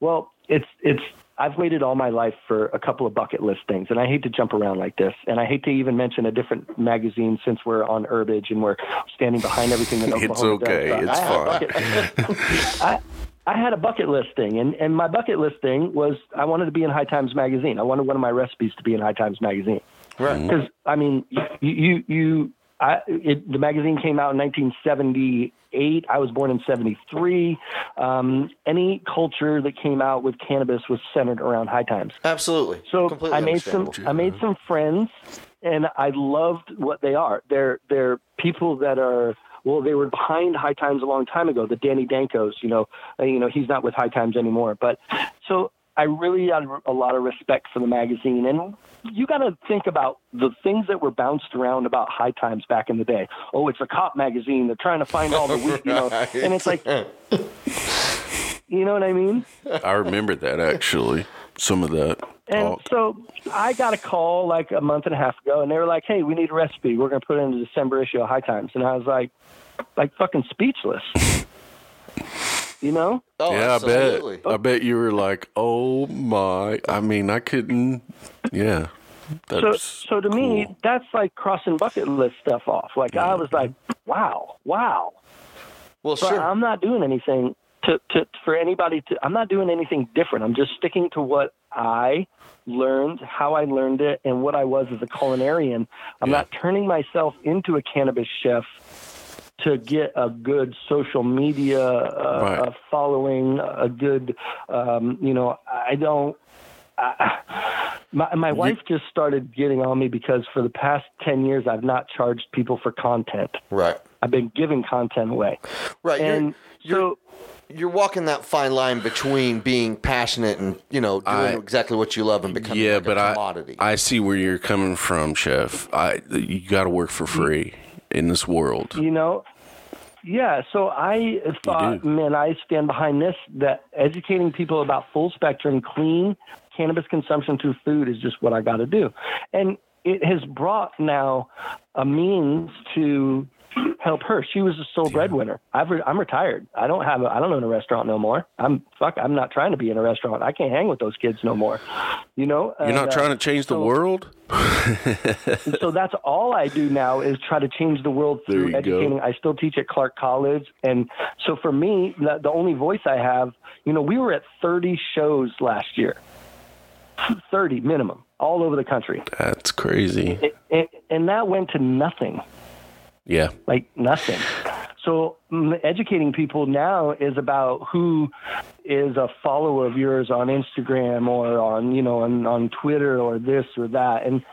Well, it's, it's, I've waited all my life for a couple of bucket list things, and I hate to jump around like this. And I hate to even mention a different magazine since we're on Herbage and we're standing behind everything that It's Oklahoma does. okay. But It's I bucket- I, I had a bucket list thing, and, and my bucket list thing was I wanted to be in High Times magazine. I wanted one of my recipes to be in High Times magazine. Right. Because I mean, you you, you I, it, the magazine came out in 1978. I was born in 73. Um, any culture that came out with cannabis was centered around High Times. Absolutely. So Completely I made some understandable. I made some friends and I loved what they are. They're they're people that are well, they were behind High Times a long time ago. The Danny Dankos, you know, uh, you know, he's not with High Times anymore. But so I really had a lot of respect for the magazine, and you got to think about the things that were bounced around about High Times back in the day. Oh, it's a cop magazine. They're trying to find all the weak, you know, and it's like, you know what I mean? I remember that actually. Some of that And talk. so I got a call like a month and a half ago, and they were like, "Hey, we need a recipe. We're going to put it in the December issue of High Times." And I was like, like fucking speechless. You know? Oh, yeah, absolutely. I bet. I bet you were like, "Oh my!" I mean, I couldn't. Yeah, So, that's so to me, that's like crossing bucket list stuff off. Like I was like, "Wow, wow." Well, But sure. I'm not doing anything to, to for anybody to. I'm not doing anything different. I'm just sticking to what I learned, how I learned it, and what I was as a culinarian. I'm Yeah. not turning myself into a cannabis chef to get a good social media uh, Right. uh, following, a good, um, you know, I don't. I, my my wife just started getting on me because for the past ten years I've not charged people for content. right. I've been giving content away. Right. And you're, so, you're, you're walking that fine line between being passionate and, you know, doing I- exactly what you love and becoming yeah, like but a I commodity. I see where you're coming from, Chef. I you got to work for free in this world. you know, yeah. So I thought, do. man, I stand behind this that educating people about full spectrum, clean cannabis consumption through food is just what I got to do. And it has brought now a means to help her. She was a sole breadwinner. I've re- I'm retired. I don't have a, I don't own a restaurant no more. I'm fuck. I'm not trying to be in a restaurant. I can't hang with those kids no more. You know. You're not uh, trying to change the world. So that's all I do now is try to change the world through you go. educating. I still teach at Clark College, and so for me, the, the only voice I have, you know, we were at 30 shows last year, 30 minimum, all over the country, That's crazy. and, and that went to nothing, Yeah. like nothing. So educating people now is about who is a follower of yours on Instagram or on you know on, on Twitter or this or that, and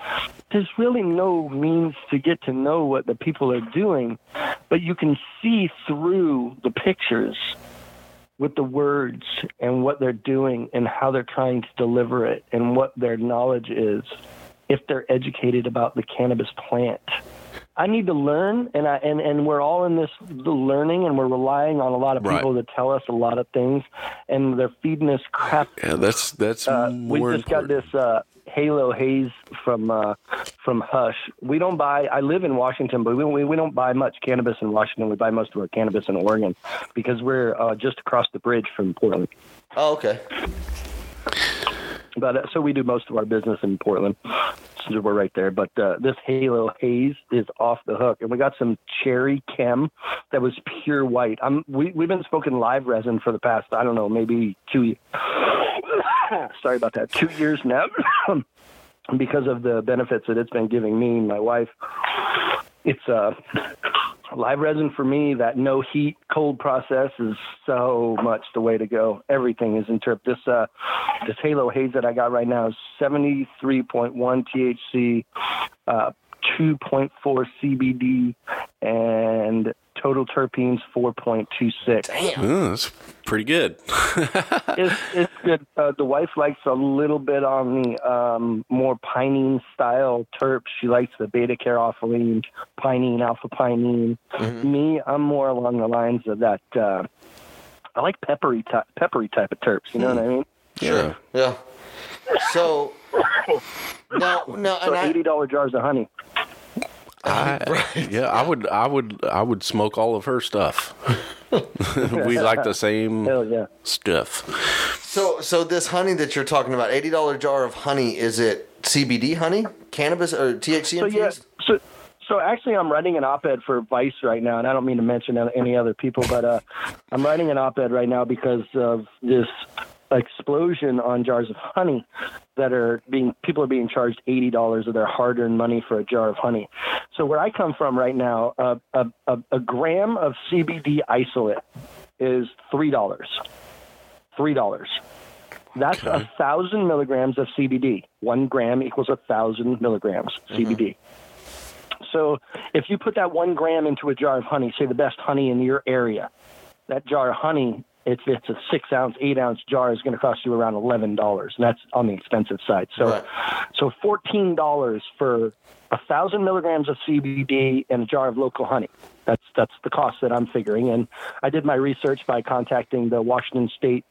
there's really no means to get to know what the people are doing, but you can see through the pictures with the words and what they're doing and how they're trying to deliver it and what their knowledge is if they're educated about the cannabis plant. I need to learn, and I and, and we're all in this learning, and we're relying on a lot of Right. people to tell us a lot of things, and they're feeding us crap. Yeah, that's that's Uh, we more just got this uh, Halo Haze from uh, from Hush. We don't buy. I live in Washington, but we, we we don't buy much cannabis in Washington. We buy most of our cannabis in Oregon because we're uh, just across the bridge from Portland. oh, okay. But uh, so we do most of our business in Portland. We're right there. But uh, this Halo Haze is off the hook, and we got some cherry chem that was pure white. I'm we we've been smoking live resin for the past I don't know maybe two. years. Sorry about that. Two years now. because of the benefits that it's been giving me and my wife. It's uh, live resin for me. That no heat cold process is so much the way to go. Everything is interp. This uh, this Halo Haze that I got right now is seventy three point one THC, uh, two point four CBD, and total terpenes four point two six. Oh, that's pretty good. it's it's good. Uh, the wife likes a little bit on the um, more pinene style terp. She likes the beta caryophyllene, pinene, alpha pinene. Me, I'm more along the lines of that. Uh, I like peppery type, peppery type of terps. You know what I mean? yeah. Yeah. So no, no, So and eighty dollar jars of honey. I, Yeah, I would, I would, I would smoke all of her stuff. we like the same Hell yeah. stuff. so so this honey that you're talking about, eighty dollar jar of honey, is it CBD honey, cannabis or THC So yeah, so so actually, I'm writing an op-ed for Vice right now, and I don't mean to mention any other people, but uh, I'm writing an op-ed right now because of this explosion on jars of honey that are being people are being charged eighty dollars of their hard-earned money for a jar of honey. So where I come from right now, uh, a, a, a gram of CBD isolate is three dollars. Three dollars. That's Okay. a thousand milligrams of CBD. One gram equals a thousand milligrams CBD. So if you put that one gram into a jar of honey, say the best honey in your area, that jar of honey, if it's a six ounce, eight ounce jar, is going to cost you around eleven dollars, and that's on the expensive side. So, Right. so fourteen dollars for a thousand milligrams of CBD and a jar of local honey. That's that's the cost that I'm figuring. And I did my research by contacting the Washington State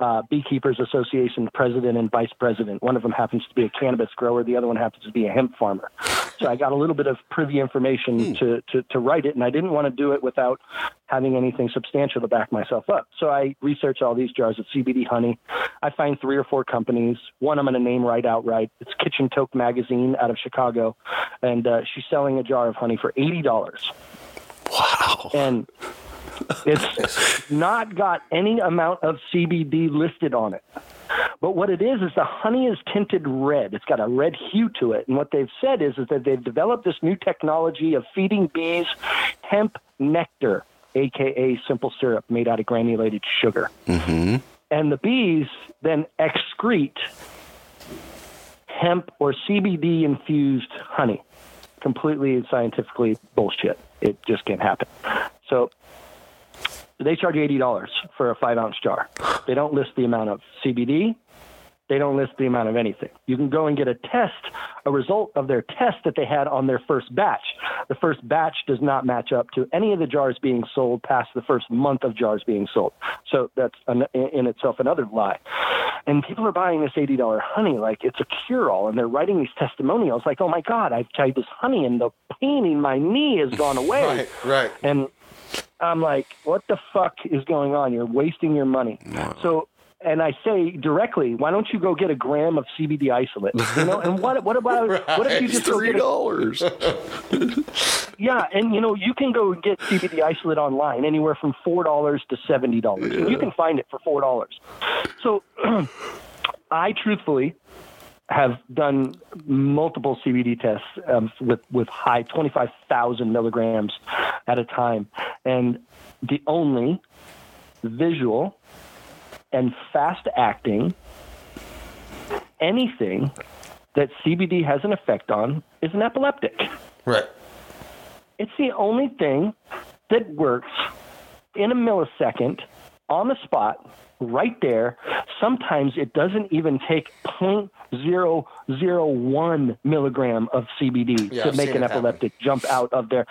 uh, Beekeepers Association president and vice president. One of them happens to be a cannabis grower. The other one happens to be a hemp farmer. So I got a little bit of privy information to, to, to write it, and I didn't want to do it without having anything substantial to back myself up. So I research all these jars of CBD honey. I find three or four companies. One I'm going to name right outright. It's Kitchen Toke Magazine out of Chicago, and uh, she's selling a jar of honey for eighty dollars Wow. and it's not got any amount of CBD listed on it. But what it is is the honey is tinted red. It's got a red hue to it. And what they've said is, is that they've developed this new technology of feeding bees hemp nectar, aka simple syrup made out of granulated sugar. Mm-hmm. And the bees then excrete hemp or CBD infused honey. Completely scientifically bullshit. It just can't happen. So they charge eighty dollars for a five ounce jar. They don't list the amount of CBD. They don't list the amount of anything. You can go and get a test, a result of their test that they had on their first batch. The first batch does not match up to any of the jars being sold past the first month of jars being sold. So that's an, in itself another lie. And people are buying this eighty dollar honey like it's a cure all, and they're writing these testimonials like, "Oh my God, I've tried this honey, and the pain in my knee has gone away." Right, right. And I'm like, what the fuck is going on? You're wasting your money. So, and I say directly, why don't you go get a gram of CBD isolate? You know, and what what about what if you just Three dollars. yeah, and you know you can go get CBD isolate online anywhere from four dollars to seventy dollars. You can find it for four dollars. So, I truthfully have done multiple CBD tests um, with with high twenty five thousand milligrams at a time, and the only visual and fast acting anything that CBD has an effect on is an epileptic. Right. It's the only thing that works in a millisecond on the spot, right there. Sometimes it doesn't even take 0.001 milligram of CBD Yeah, to I've make an it happen. epileptic jump out of there.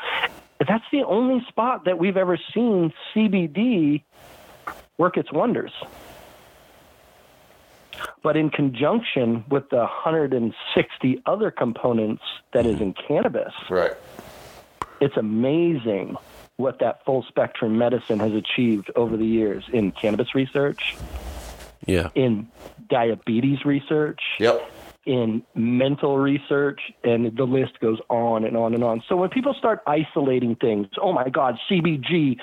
That's the only spot that we've ever seen CBD work its wonders. But in conjunction with the 160 other components that is in cannabis, Right. it's amazing what that full spectrum medicine has achieved over the years in cannabis research, Yeah. in diabetes research, Yep. In mental research, and the list goes on and on and on. So when people start isolating things, oh my God, CBG,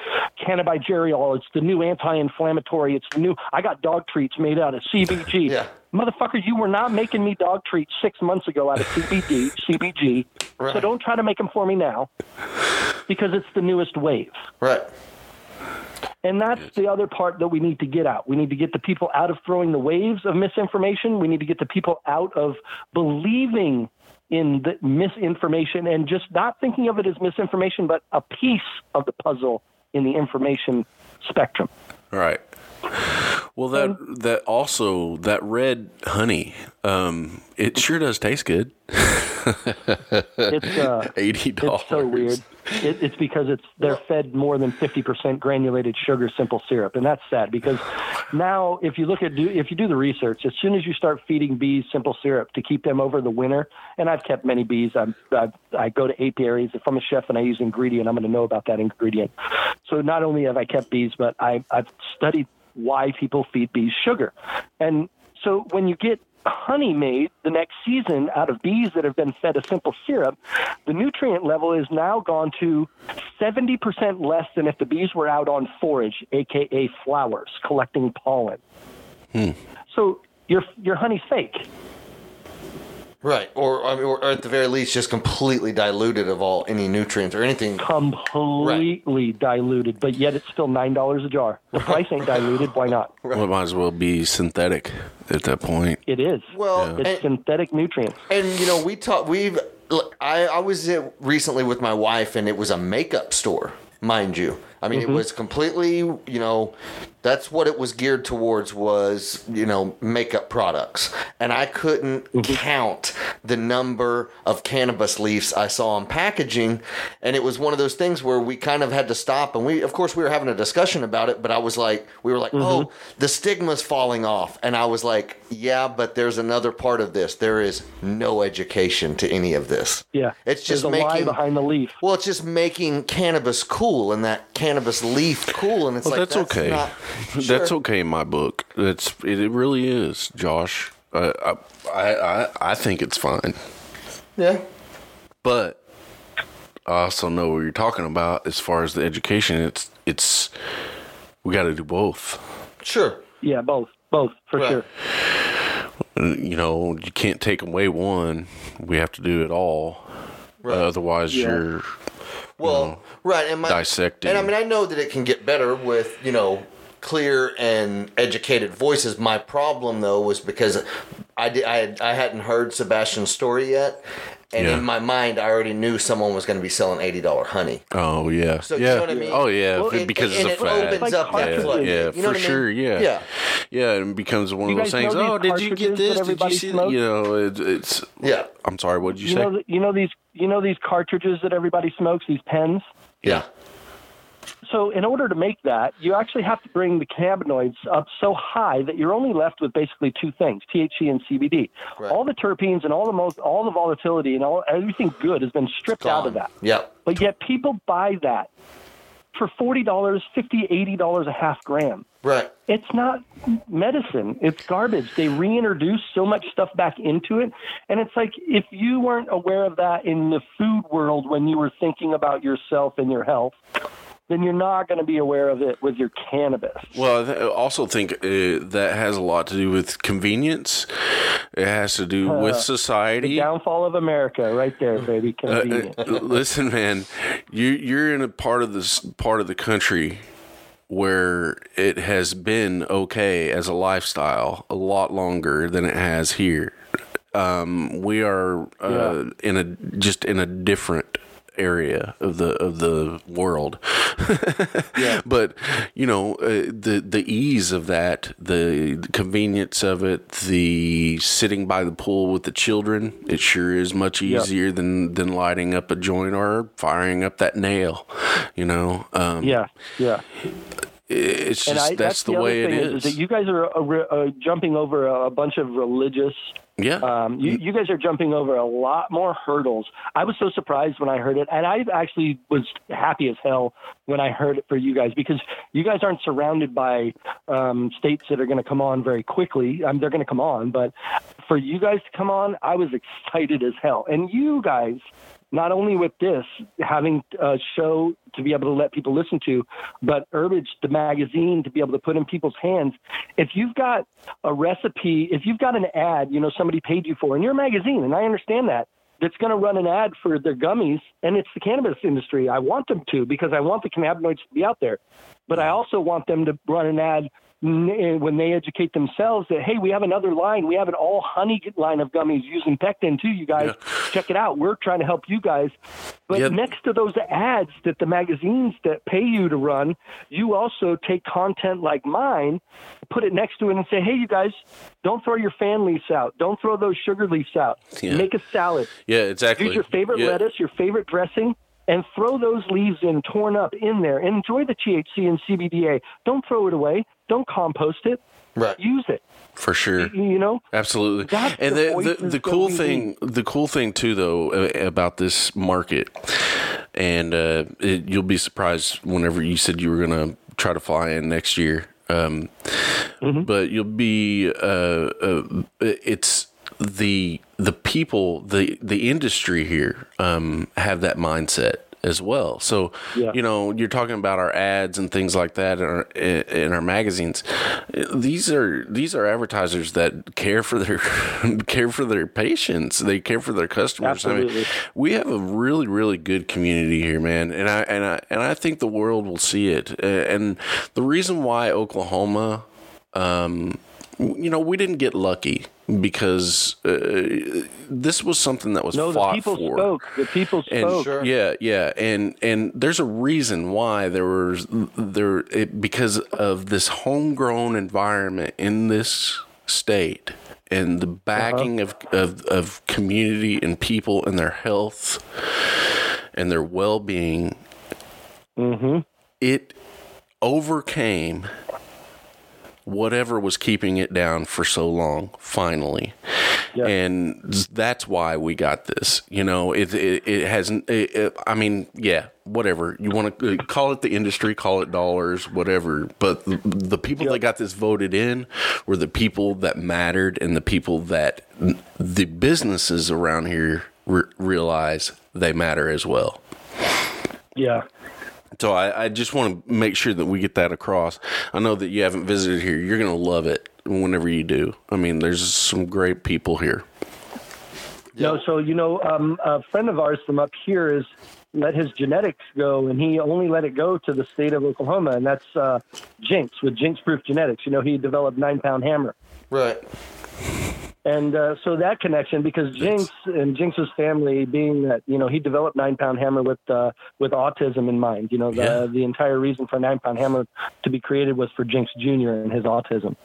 cannabigerol, it's the new anti-inflammatory, it's the new. I got dog treats made out of CBG. Yeah. Motherfucker, you were not making me dog treats six months ago out of CBD, CBG. So don't try to make them for me now, because it's the newest wave. Right. And that's the other part that we need to get out. We need to get the people out of throwing the waves of misinformation. We need to get the people out of believing in the misinformation and just not thinking of it as misinformation, but a piece of the puzzle in the information spectrum. Right. Well, that that also that red honey, um, it sure does taste good. It's uh, Eighty dollars. it's so weird. it, it's because it's they're fed more than 50% granulated sugar simple syrup, and that's sad because now if you look at do if you do the research, as soon as you start feeding bees simple syrup to keep them over the winter, and I've kept many bees. I'm, I've, I go to apiaries. If I'm a chef and I use ingredient, I'm going to know about that ingredient. So not only have I kept bees, but I, I've studied why people feed bees sugar, and so when you get honey made the next season out of bees that have been fed a simple syrup, the nutrient level is now gone to 70% less than if the bees were out on forage, aka flowers, collecting pollen. Hmm. So your your honey's fake. Right, or, I mean, or at the very least, just completely diluted of all any nutrients or anything. Completely diluted, but yet it's still nine dollars a jar. The price ain't diluted. Why not? Well, it might as well be synthetic at that point. It is. Well, it's and- synthetic nutrients. And you know, we talk. We've. look, I I was recently with my wife, and it was a makeup store, mind you. I mean, it mm-hmm. was completely. You know, that's what it was geared towards was you know makeup products, and I couldn't mm-hmm. count the number of cannabis leaves I saw on packaging, and it was one of those things where we kind of had to stop, and we of course we were having a discussion about it, but I was like, we were like, mm-hmm. oh, the stigma's falling off, and I was like, yeah, but there's another part of this. There is no education to any of this. Yeah, It's just There's a lie making- behind the leaf. Well, it's just making cannabis cool and that cannabis leaf cool, and it's Well, like that's, okay. not- That's okay in my book. It's it, it really is, Josh. Uh, I, I I I think it's fine, Yeah, but I also know what you're talking about as far as the education. It's it's we got to do both. sure. Yeah, both, both for Right. sure. You know, you can't take away one. We have to do it all. Right. otherwise, Yeah. you're Well, right, and my, dissecting. And I mean, I know that it can get better with you know clear and educated voices. My problem though was because I did, I, had, I hadn't heard Sebastian's story yet, and Yeah. in my mind, I already knew someone was going to be selling eighty dollar honey. Oh yeah, So, you yeah. know what I mean? Oh yeah, Well, f- it- because and it's a it fad. opens Like up that cartridges. floodgate. yeah, You know for what I mean? sure. Yeah. yeah. Yeah. It becomes one You of those things. Oh, did you get this? Did you see that? smokes? You know, it, it's. Yeah. I'm sorry. What did you, You say? know, th- you know these, you know these cartridges that everybody smokes, these pens. Yeah. So, in order to make that, you actually have to bring the cannabinoids up so high that you're only left with basically two things: THC and CBD. Right. All the terpenes and all the most, all the volatility and all everything good has been stripped out of that. Yeah. But yet, people buy that for forty dollars, fifty, eighty dollars a half gram. Right. It's not medicine. It's garbage. They reintroduce so much stuff back into it. And it's like if you weren't aware of that in the food world when you were thinking about yourself and your health, then you're not going to be aware of it with your cannabis. Well, I also think uh, that has a lot to do with convenience. It has to do with society. The Downfall of America, right there, baby. Uh, Convenient. uh, listen, man, you you're in a part of this part of the country where it has been okay as a lifestyle a lot longer than it has here. Um, we are uh, in a just in a different area of the of the world. yeah. But you know uh, the the ease of that, the convenience of it, the sitting by the pool with the children, it sure is much easier than than lighting up a joint or firing up that nail. You know, um, yeah, yeah. it's just I, that's, the, other way it is. is that you guys are uh, uh, jumping over a bunch of religious yeah, Um, you, you guys are jumping over a lot more hurdles. I was so surprised when I heard it, and I actually was happy as hell when I heard it for you guys because you guys aren't surrounded by um, states that are going to come on very quickly. Um, they're going to come on, but for you guys to come on, I was excited as hell. And you guys, not only with this having a show to be able to let people listen to, but Herbage, the magazine, to be able to put in people's hands. If you've got a recipe, if you've got an ad, you know, somebody paid you for, in you're magazine, and I understand that, that's going to run an ad for their gummies, and it's the cannabis industry. I want them to because I want the cannabinoids to be out there, but I also want them to run an ad Eh, when they educate themselves that hey, we have another line, we have an all honey line of gummies using pectin too. You guys check it out. We're trying to help you guys. But Yeah. next to those ads that the magazines that pay you to run, you also take content like mine, put it next to it, and say, hey, you guys, don't throw your fan leaves out. Don't throw those sugar leaves out. Yeah. Make a salad. yeah, exactly. Use your favorite yeah. lettuce, your favorite dressing, and throw those leaves in torn up in there. Enjoy the THC and CBDA. Don't throw it away. Don't compost it. Right. Use it. For sure. You know, Absolutely. That's and the the, the, the cool thing the cool thing too though about this market and uh, it, you'll be surprised whenever you said you were going to try to fly in next year um, Mm-hmm. but you'll be uh, uh, it's the the people the the industry here um, have that mindset as well. So, Yeah. you know, you're talking about our ads and things like that in our in our magazines. These are these are advertisers that care for their care for their patients. They care for their customers. I Absolutely. mean, we have a really really good community here, man, and I and I and I think the world will see it. And the reason why Oklahoma um, you know, we didn't get lucky because uh, this was something that was no, the fought people for. spoke. The people And spoke. Sure. yeah, yeah, and and there's a reason why there was there it, because of this homegrown environment in this state and the backing of, of of community and people and their health and their well being. Mm-hmm. It overcame whatever was keeping it down for so long finally. Yeah. and that's why we got this you know? It it, it hasn't it, it, i mean yeah whatever. You want to uh, call it the industry call it dollars whatever. But the, the people that got this voted in were the people that mattered and the people that the businesses around here re- realize they matter as well. Yeah. So I, I just want to make sure that we get that across. I know that you haven't visited here. You're going to love it whenever you do. I mean, there's some great people here. No, so you know, um, a friend of ours from up here is let his genetics go, and he only let it go to the state of Oklahoma, and that's uh, Jinx with Jinx Proof Genetics. You know, he developed Nine Pound Hammer, Right. And uh, so that connection because Jinx and Jinx's family, being that you know he developed Nine Pound Hammer with uh, with autism in mind. You know, the Yeah. the entire reason for Nine Pound Hammer to be created was for Jinx Jr. and his autism.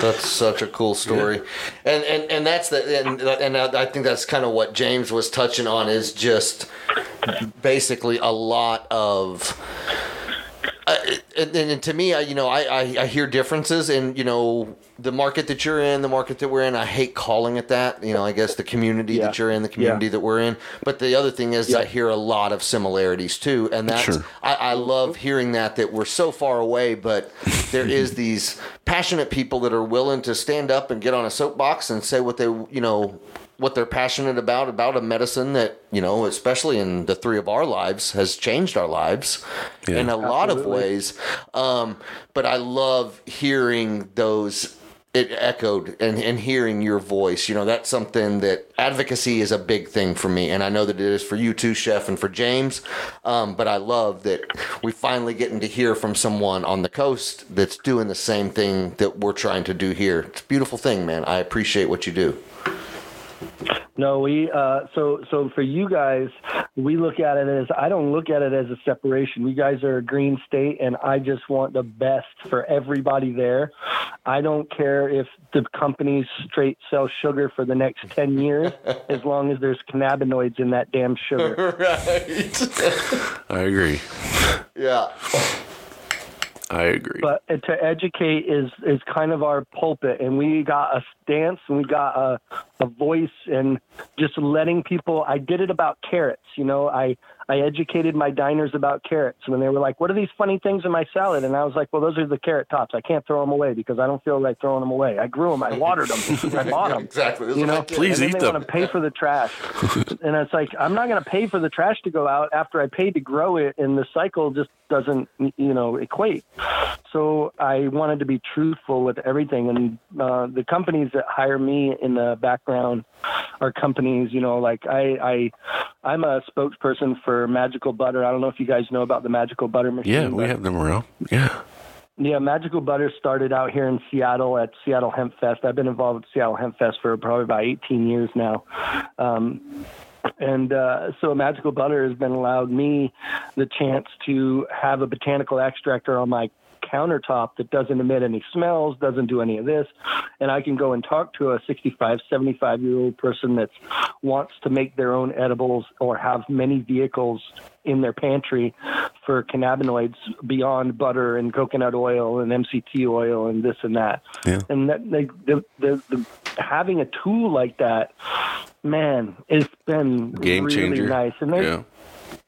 That's such a cool story, and and and that's the and and I think that's kind of what James was touching on is just basically a lot of. Uh, and, and to me, I, you know, I, I, I hear differences in, you know, the market that you're in, the market that we're in. I hate calling it that. You know, I guess the community Yeah. that you're in, the community Yeah. that we're in. But the other thing is, I hear a lot of similarities too, and that's Sure. I, I love hearing that that we're so far away, but there is these passionate people that are willing to stand up and get on a soapbox and say what they you know what they're passionate about about a medicine that you know especially in the three of our lives has changed our lives Yeah. in a lot of ways. Um, but i love hearing those it echoed and, and hearing your voice. You know that's something that advocacy is a big thing for me and i know that it is for you too chef and for james. Um, but i love that we finally getting to hear from someone on the coast that's doing the same thing that we're trying to do here. It's a beautiful thing man. I appreciate what you do No, we uh, so so for you guys, we look at it as I don't look at it as a separation. You guys are a green state, and I just want the best for everybody there. I don't care if the companies straight sell sugar for the next ten years, as long as there's cannabinoids in that damn sugar. right I agree. yeah I agree. But uh, to educate is is kind of our pulpit, and we got a stance and we got a a voice, and just letting people. I did it about carrots. You know, I I educated my diners about carrots when they were like, "What are these funny things in my salad?" And I was like, "Well, those are the carrot tops. I can't throw them away because I don't feel like throwing them away. I grew them, I watered them, I bought them." exactly This You know. Please and eat then they them. want to pay for the trash, and it's like I'm not going to pay for the trash to go out after I paid to grow it, and the cycle just doesn't, you know, equate. So I wanted to be truthful with everything, and uh, the companies that hire me in the background are companies, you know, like I, I, I'm a spokesperson for Magical Butter. I don't know if you guys know about the Magical Butter machine. yeah, we have them around. Yeah. yeah, Magical Butter started out here in Seattle at Seattle Hemp Fest. I've been involved with Seattle Hemp Fest for probably about 18 years now. Um, and uh, so Magical Butter has been allowed me the chance to have a botanical extractor on my countertop that doesn't emit any smells, doesn't do any of this. And I can go and talk to a 65, 75 year old person that wants to make their own edibles or have many vehicles in their pantry for cannabinoids beyond butter and coconut oil and MCT oil and this and that. Yeah. And that they, the, the, the having a tool like that, man, it's been Game really changer. nice. And there's, Yeah.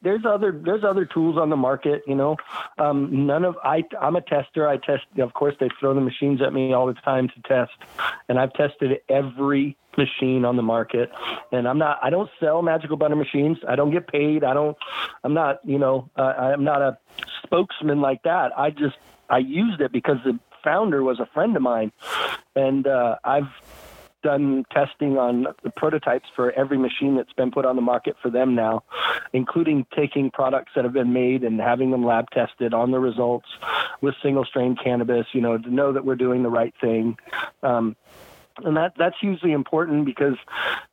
There's other there's other tools on the market you know. Um, none of i i'm a tester. I test of course they throw the machines at me all the time to test. And i've tested every machine on the market. And i'm not i don't sell magical butter machines. I don't get paid. I don't i'm not you know uh, i'm not a spokesman like that. I just i used it because the founder was a friend of mine. And uh, i've done testing on the prototypes for every machine that's been put on the market for them now, including taking products that have been made and having them lab tested on the results with single strain cannabis, you know, to know that we're doing the right thing. Um, and that that's hugely important because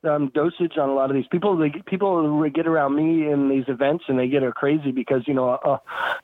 um, dosage on a lot of these people they people get around me in these events and they get crazy because you know uh,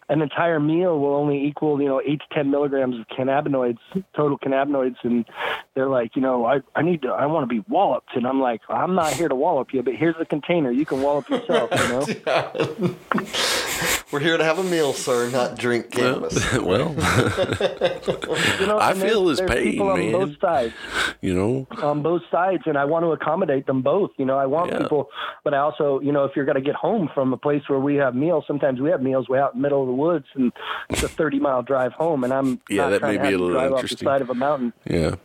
an entire meal will only equal you know eight to ten milligrams of cannabinoids total cannabinoids. And they're like you know I I need to I want to be walloped. And I'm like I'm not here to wallop you but here's the container. You can wallop yourself you know We're here to have a meal, sir, not drink cannabis. well, you know I feel there's- his pain, people on man. both sides you know, on both sides and I want to accommodate them both. You know, I want Yeah. people, but I also, you know, if you're going to get home from a place where we have meals, sometimes we have meals way out in the middle of the woods and it's a 30 mile drive home and I'm Yeah, not that may to be a to little drive off the interesting. side of a mountain. yeah.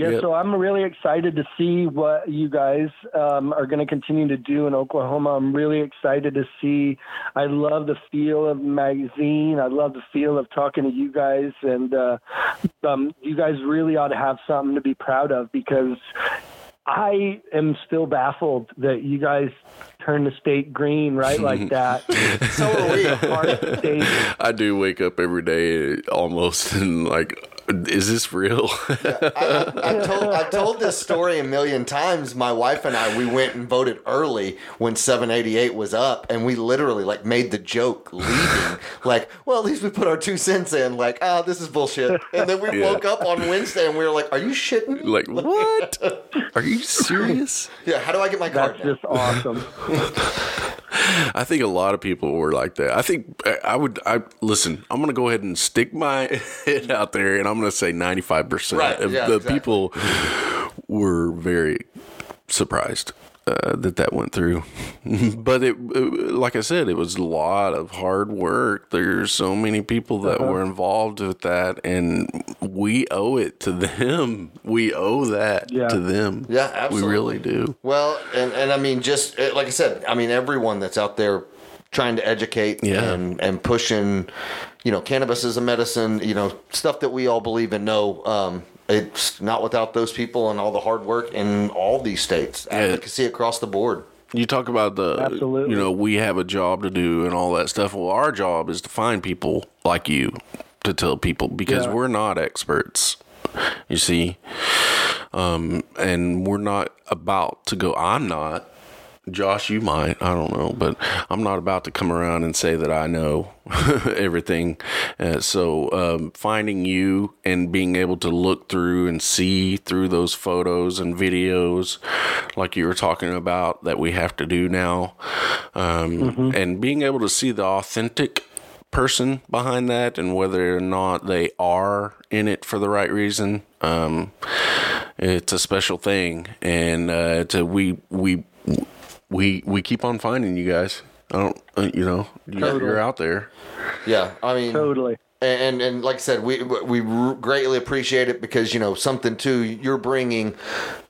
Yeah, Yep. so I'm really excited to see what you guys um, are going to continue to do in Oklahoma. I'm really excited to see. I love the feel of the magazine. I love the feel of talking to you guys, and uh, um, you guys really ought to have something to be proud of because I am still baffled that you guys turn the state green right like that. So are we. Our state I do wake up every day almost and like, is this real? I've told, I've told this story a million times. My wife and I, we went and voted early when 788 was up, and we literally like made the joke leaving, like, well, at least we put our two cents in, like, ah, this is bullshit. And then we Yeah. woke up on Wednesday and we were like, are you shitting? me? like, what? Are you serious? Yeah, how do I get my card that's now? just awesome. I think a lot of people were like that. I think I- I would. I listen. I'm gonna go ahead and stick my head out there, and I'm gonna say 95 percent Right, of yeah, the exactly. people were very surprised uh, that that went through. but it, it- like I said, it was a lot of hard work. There's so many people that Uh-huh. were involved with that, and we owe it to them. We owe that Yeah. to them. Yeah, absolutely. We really do. Well, and, and I mean, just uh, like I said, I mean, everyone that's out there trying to educate Yeah. and, and pushing, you know, cannabis as a medicine, you know, stuff that we all believe and know. Um, it's not without those people and all the hard work in all these states, advocacy across the board. You talk about the, Absolutely. you know, we have a job to do and all that stuff. Well, our job is to find people like you to tell people because Yeah. we're not experts. You see, um, and we're not about to go. I'm not. Josh, you might. I don't know, but I'm not about to come around and say that I know everything. Uh, so, um, finding you and being able to look through and see through those photos and videos, like you were talking about, that we have to do now, um, and being able to see the authentic person behind that and whether or not they are in it for the right reason. Um, it's a special thing, and uh, a, we we we we keep on finding you guys. I don't, uh, you know, you're, Totally. you're out there. Yeah, I mean, Totally. and and like I said, we we greatly appreciate it because you know something too. You're bringing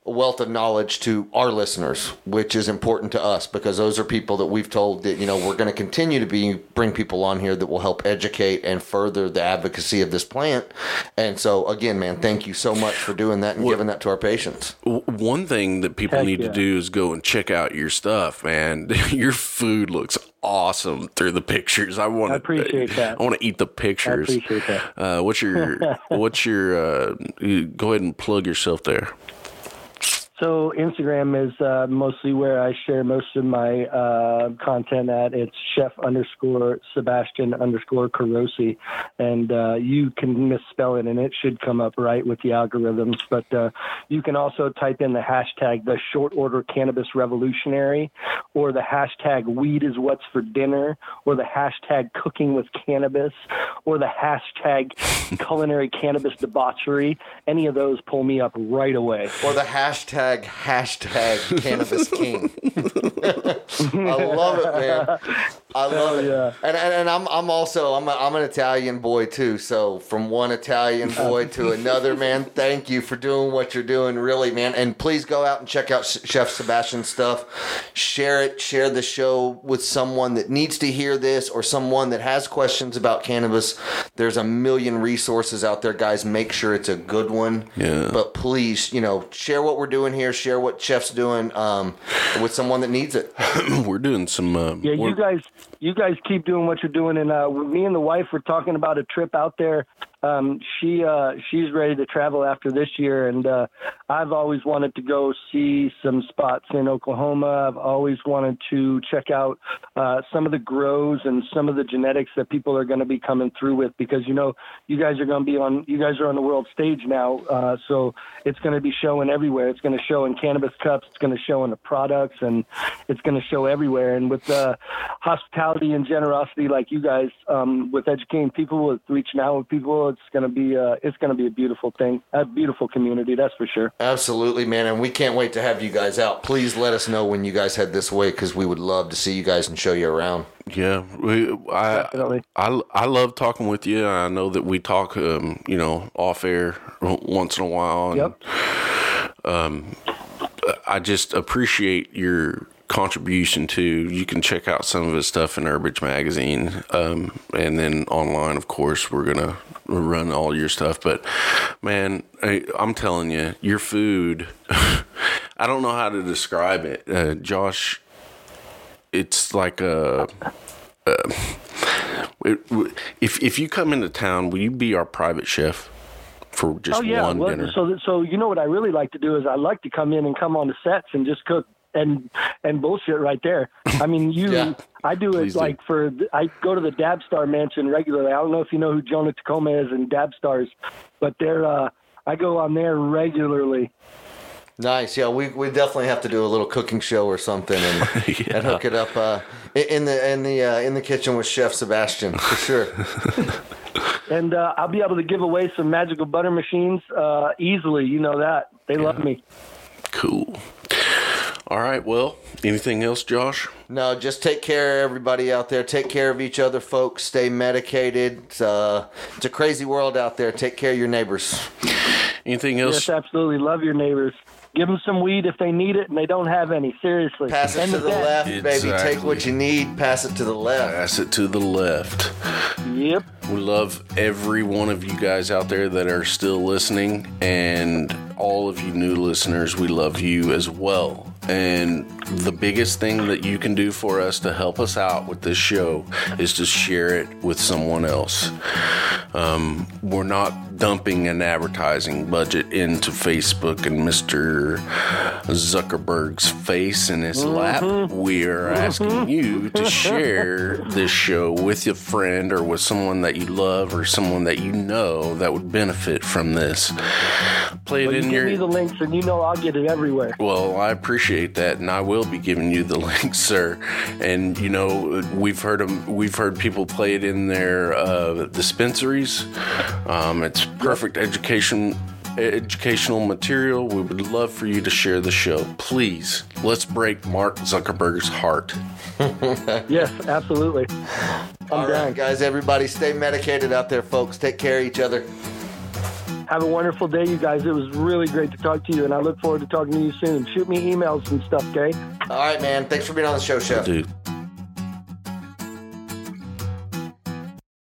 a wealth of knowledge to our listeners, which is important to us because those are people that we've told that you know we're going to continue to be bring people on here that will help educate and further the advocacy of this plant. And so again, man, thank you so much for doing that and giving that to our patients. One thing that people Heck need yeah. to do is go and check out your stuff, man. your food looks awesome through the pictures. I want I appreciate that. I want to eat the I pictures. appreciate that. Uh, what's your what's your uh, go ahead and plug yourself there. So Instagram is uh, mostly where I share most of my uh, content at. It's chef underscore Sebastian underscore Carosi, and uh, you can misspell it, and it should come up right with the algorithms. But uh, you can also type in the hashtag the short order cannabis revolutionary, or the hashtag weed is what's for dinner, or the hashtag cooking with cannabis, or the hashtag culinary cannabis debauchery. Any of those pull me up right away. Or the hashtag hashtag cannabis king. I love it, man. I love it. yeah. And, and and I'm I'm also I'm a, I'm an Italian boy too. So from one Italian boy to another, man. Thank you for doing what you're doing, really, man. And please go out and check out Chef Sebastian's stuff. Share it. Share the show with someone that needs to hear this or someone that has questions about cannabis. There's a million resources out there, guys. Make sure it's a good one. Yeah. But please, you know, share what we're doing here. Share what Chef's doing um, with someone that needs it. we're doing some. Uh, Yeah, you guys, you guys keep doing what you're doing, and uh, me and the wife were talking about a trip out there. Um, she uh, she's ready to travel after this year, and uh, I've always wanted to go see some spots in Oklahoma. I've always wanted to check out uh, some of the grows and some of the genetics that people are going to be coming through with, because you know you guys are going to be on you guys are on the world stage now, uh, so it's going to be showing everywhere. It's going to show in cannabis cups. It's going to show in the products, and it's going to show everywhere. And with uh, hospitality and generosity like you guys, um, with educating people, with reaching out with people, it's going to be uh, it's going to be a beautiful thing, a beautiful community. That's for sure. Absolutely, man. And we can't wait to have you guys out. Please let us know when you guys head this way because we would love to see you guys and show you around. Yeah, we, I, Definitely. I, I love talking with you. I know that we talk, um, you know, off air once in a while. And, Yep. I just appreciate your contribution to. You can check out some of his stuff in Herbage Magazine, um, and then online, of course, we're gonna run all your stuff. But man, I, I'm telling you, your food. I don't know how to describe it, uh, Josh. It's like a. It, if if you come into town, will you be our private chef for just Oh yeah. one Well, dinner? so so you know what I really like to do is I like to come in and come on the sets and just cook and and bullshit right there. I mean, you. Yeah. I do Please it do. like for I go to the Dabstar Mansion regularly. I don't know if you know who Jonah Tacoma is in Dabstars, but they're uh, I go on there regularly. Nice. Yeah, we, we definitely have to do a little cooking show or something and, and hook it up uh, in- in the in the uh, in the kitchen with Chef Sebastian for sure. And uh, I'll be able to give away some magical butter machines uh, easily. You know that they love me. Cool. All right. Well, anything else, Josh? No, just take care, of everybody out there. Take care of each other, folks. Stay medicated. It's, uh, it's a crazy world out there. Take care of your neighbors. Anything else? Yes, absolutely. Love your neighbors. Give them some weed if they need it and they don't have any. Seriously. Pass it End to the that. left, baby. Take what you need. Pass it to the left. Pass it to the left. Yep. We love every one of you guys out there that are still listening, and all of you new listeners, we love you as well. And the biggest thing that you can do for us to help us out with this show is to share it with someone else. Um, we're not dumping an advertising budget into Facebook and Mr. Zuckerberg's face in his lap. We are asking you to share this show with a friend or with someone that you love or someone that you know that would benefit from this. Play it Well, you in give your me the links and you know I'll get it everywhere. well, I appreciate that, and I will be giving you the link, sir. And you know, we've heard 'em- we've heard people play it in their uh, dispensaries. Um, it's perfect education educational material. We would love for you to share the show. Please, let's break Mark Zuckerberg's heart. Yes, absolutely. I'm All down. right, guys. Everybody, stay medicated out there, folks. Take care of each other. Have a wonderful day, you guys. It was really great to talk to you, and I look forward to talking to you soon. Shoot me emails and stuff, okay? All right, man. Thanks for being on the show, Chef. Dude,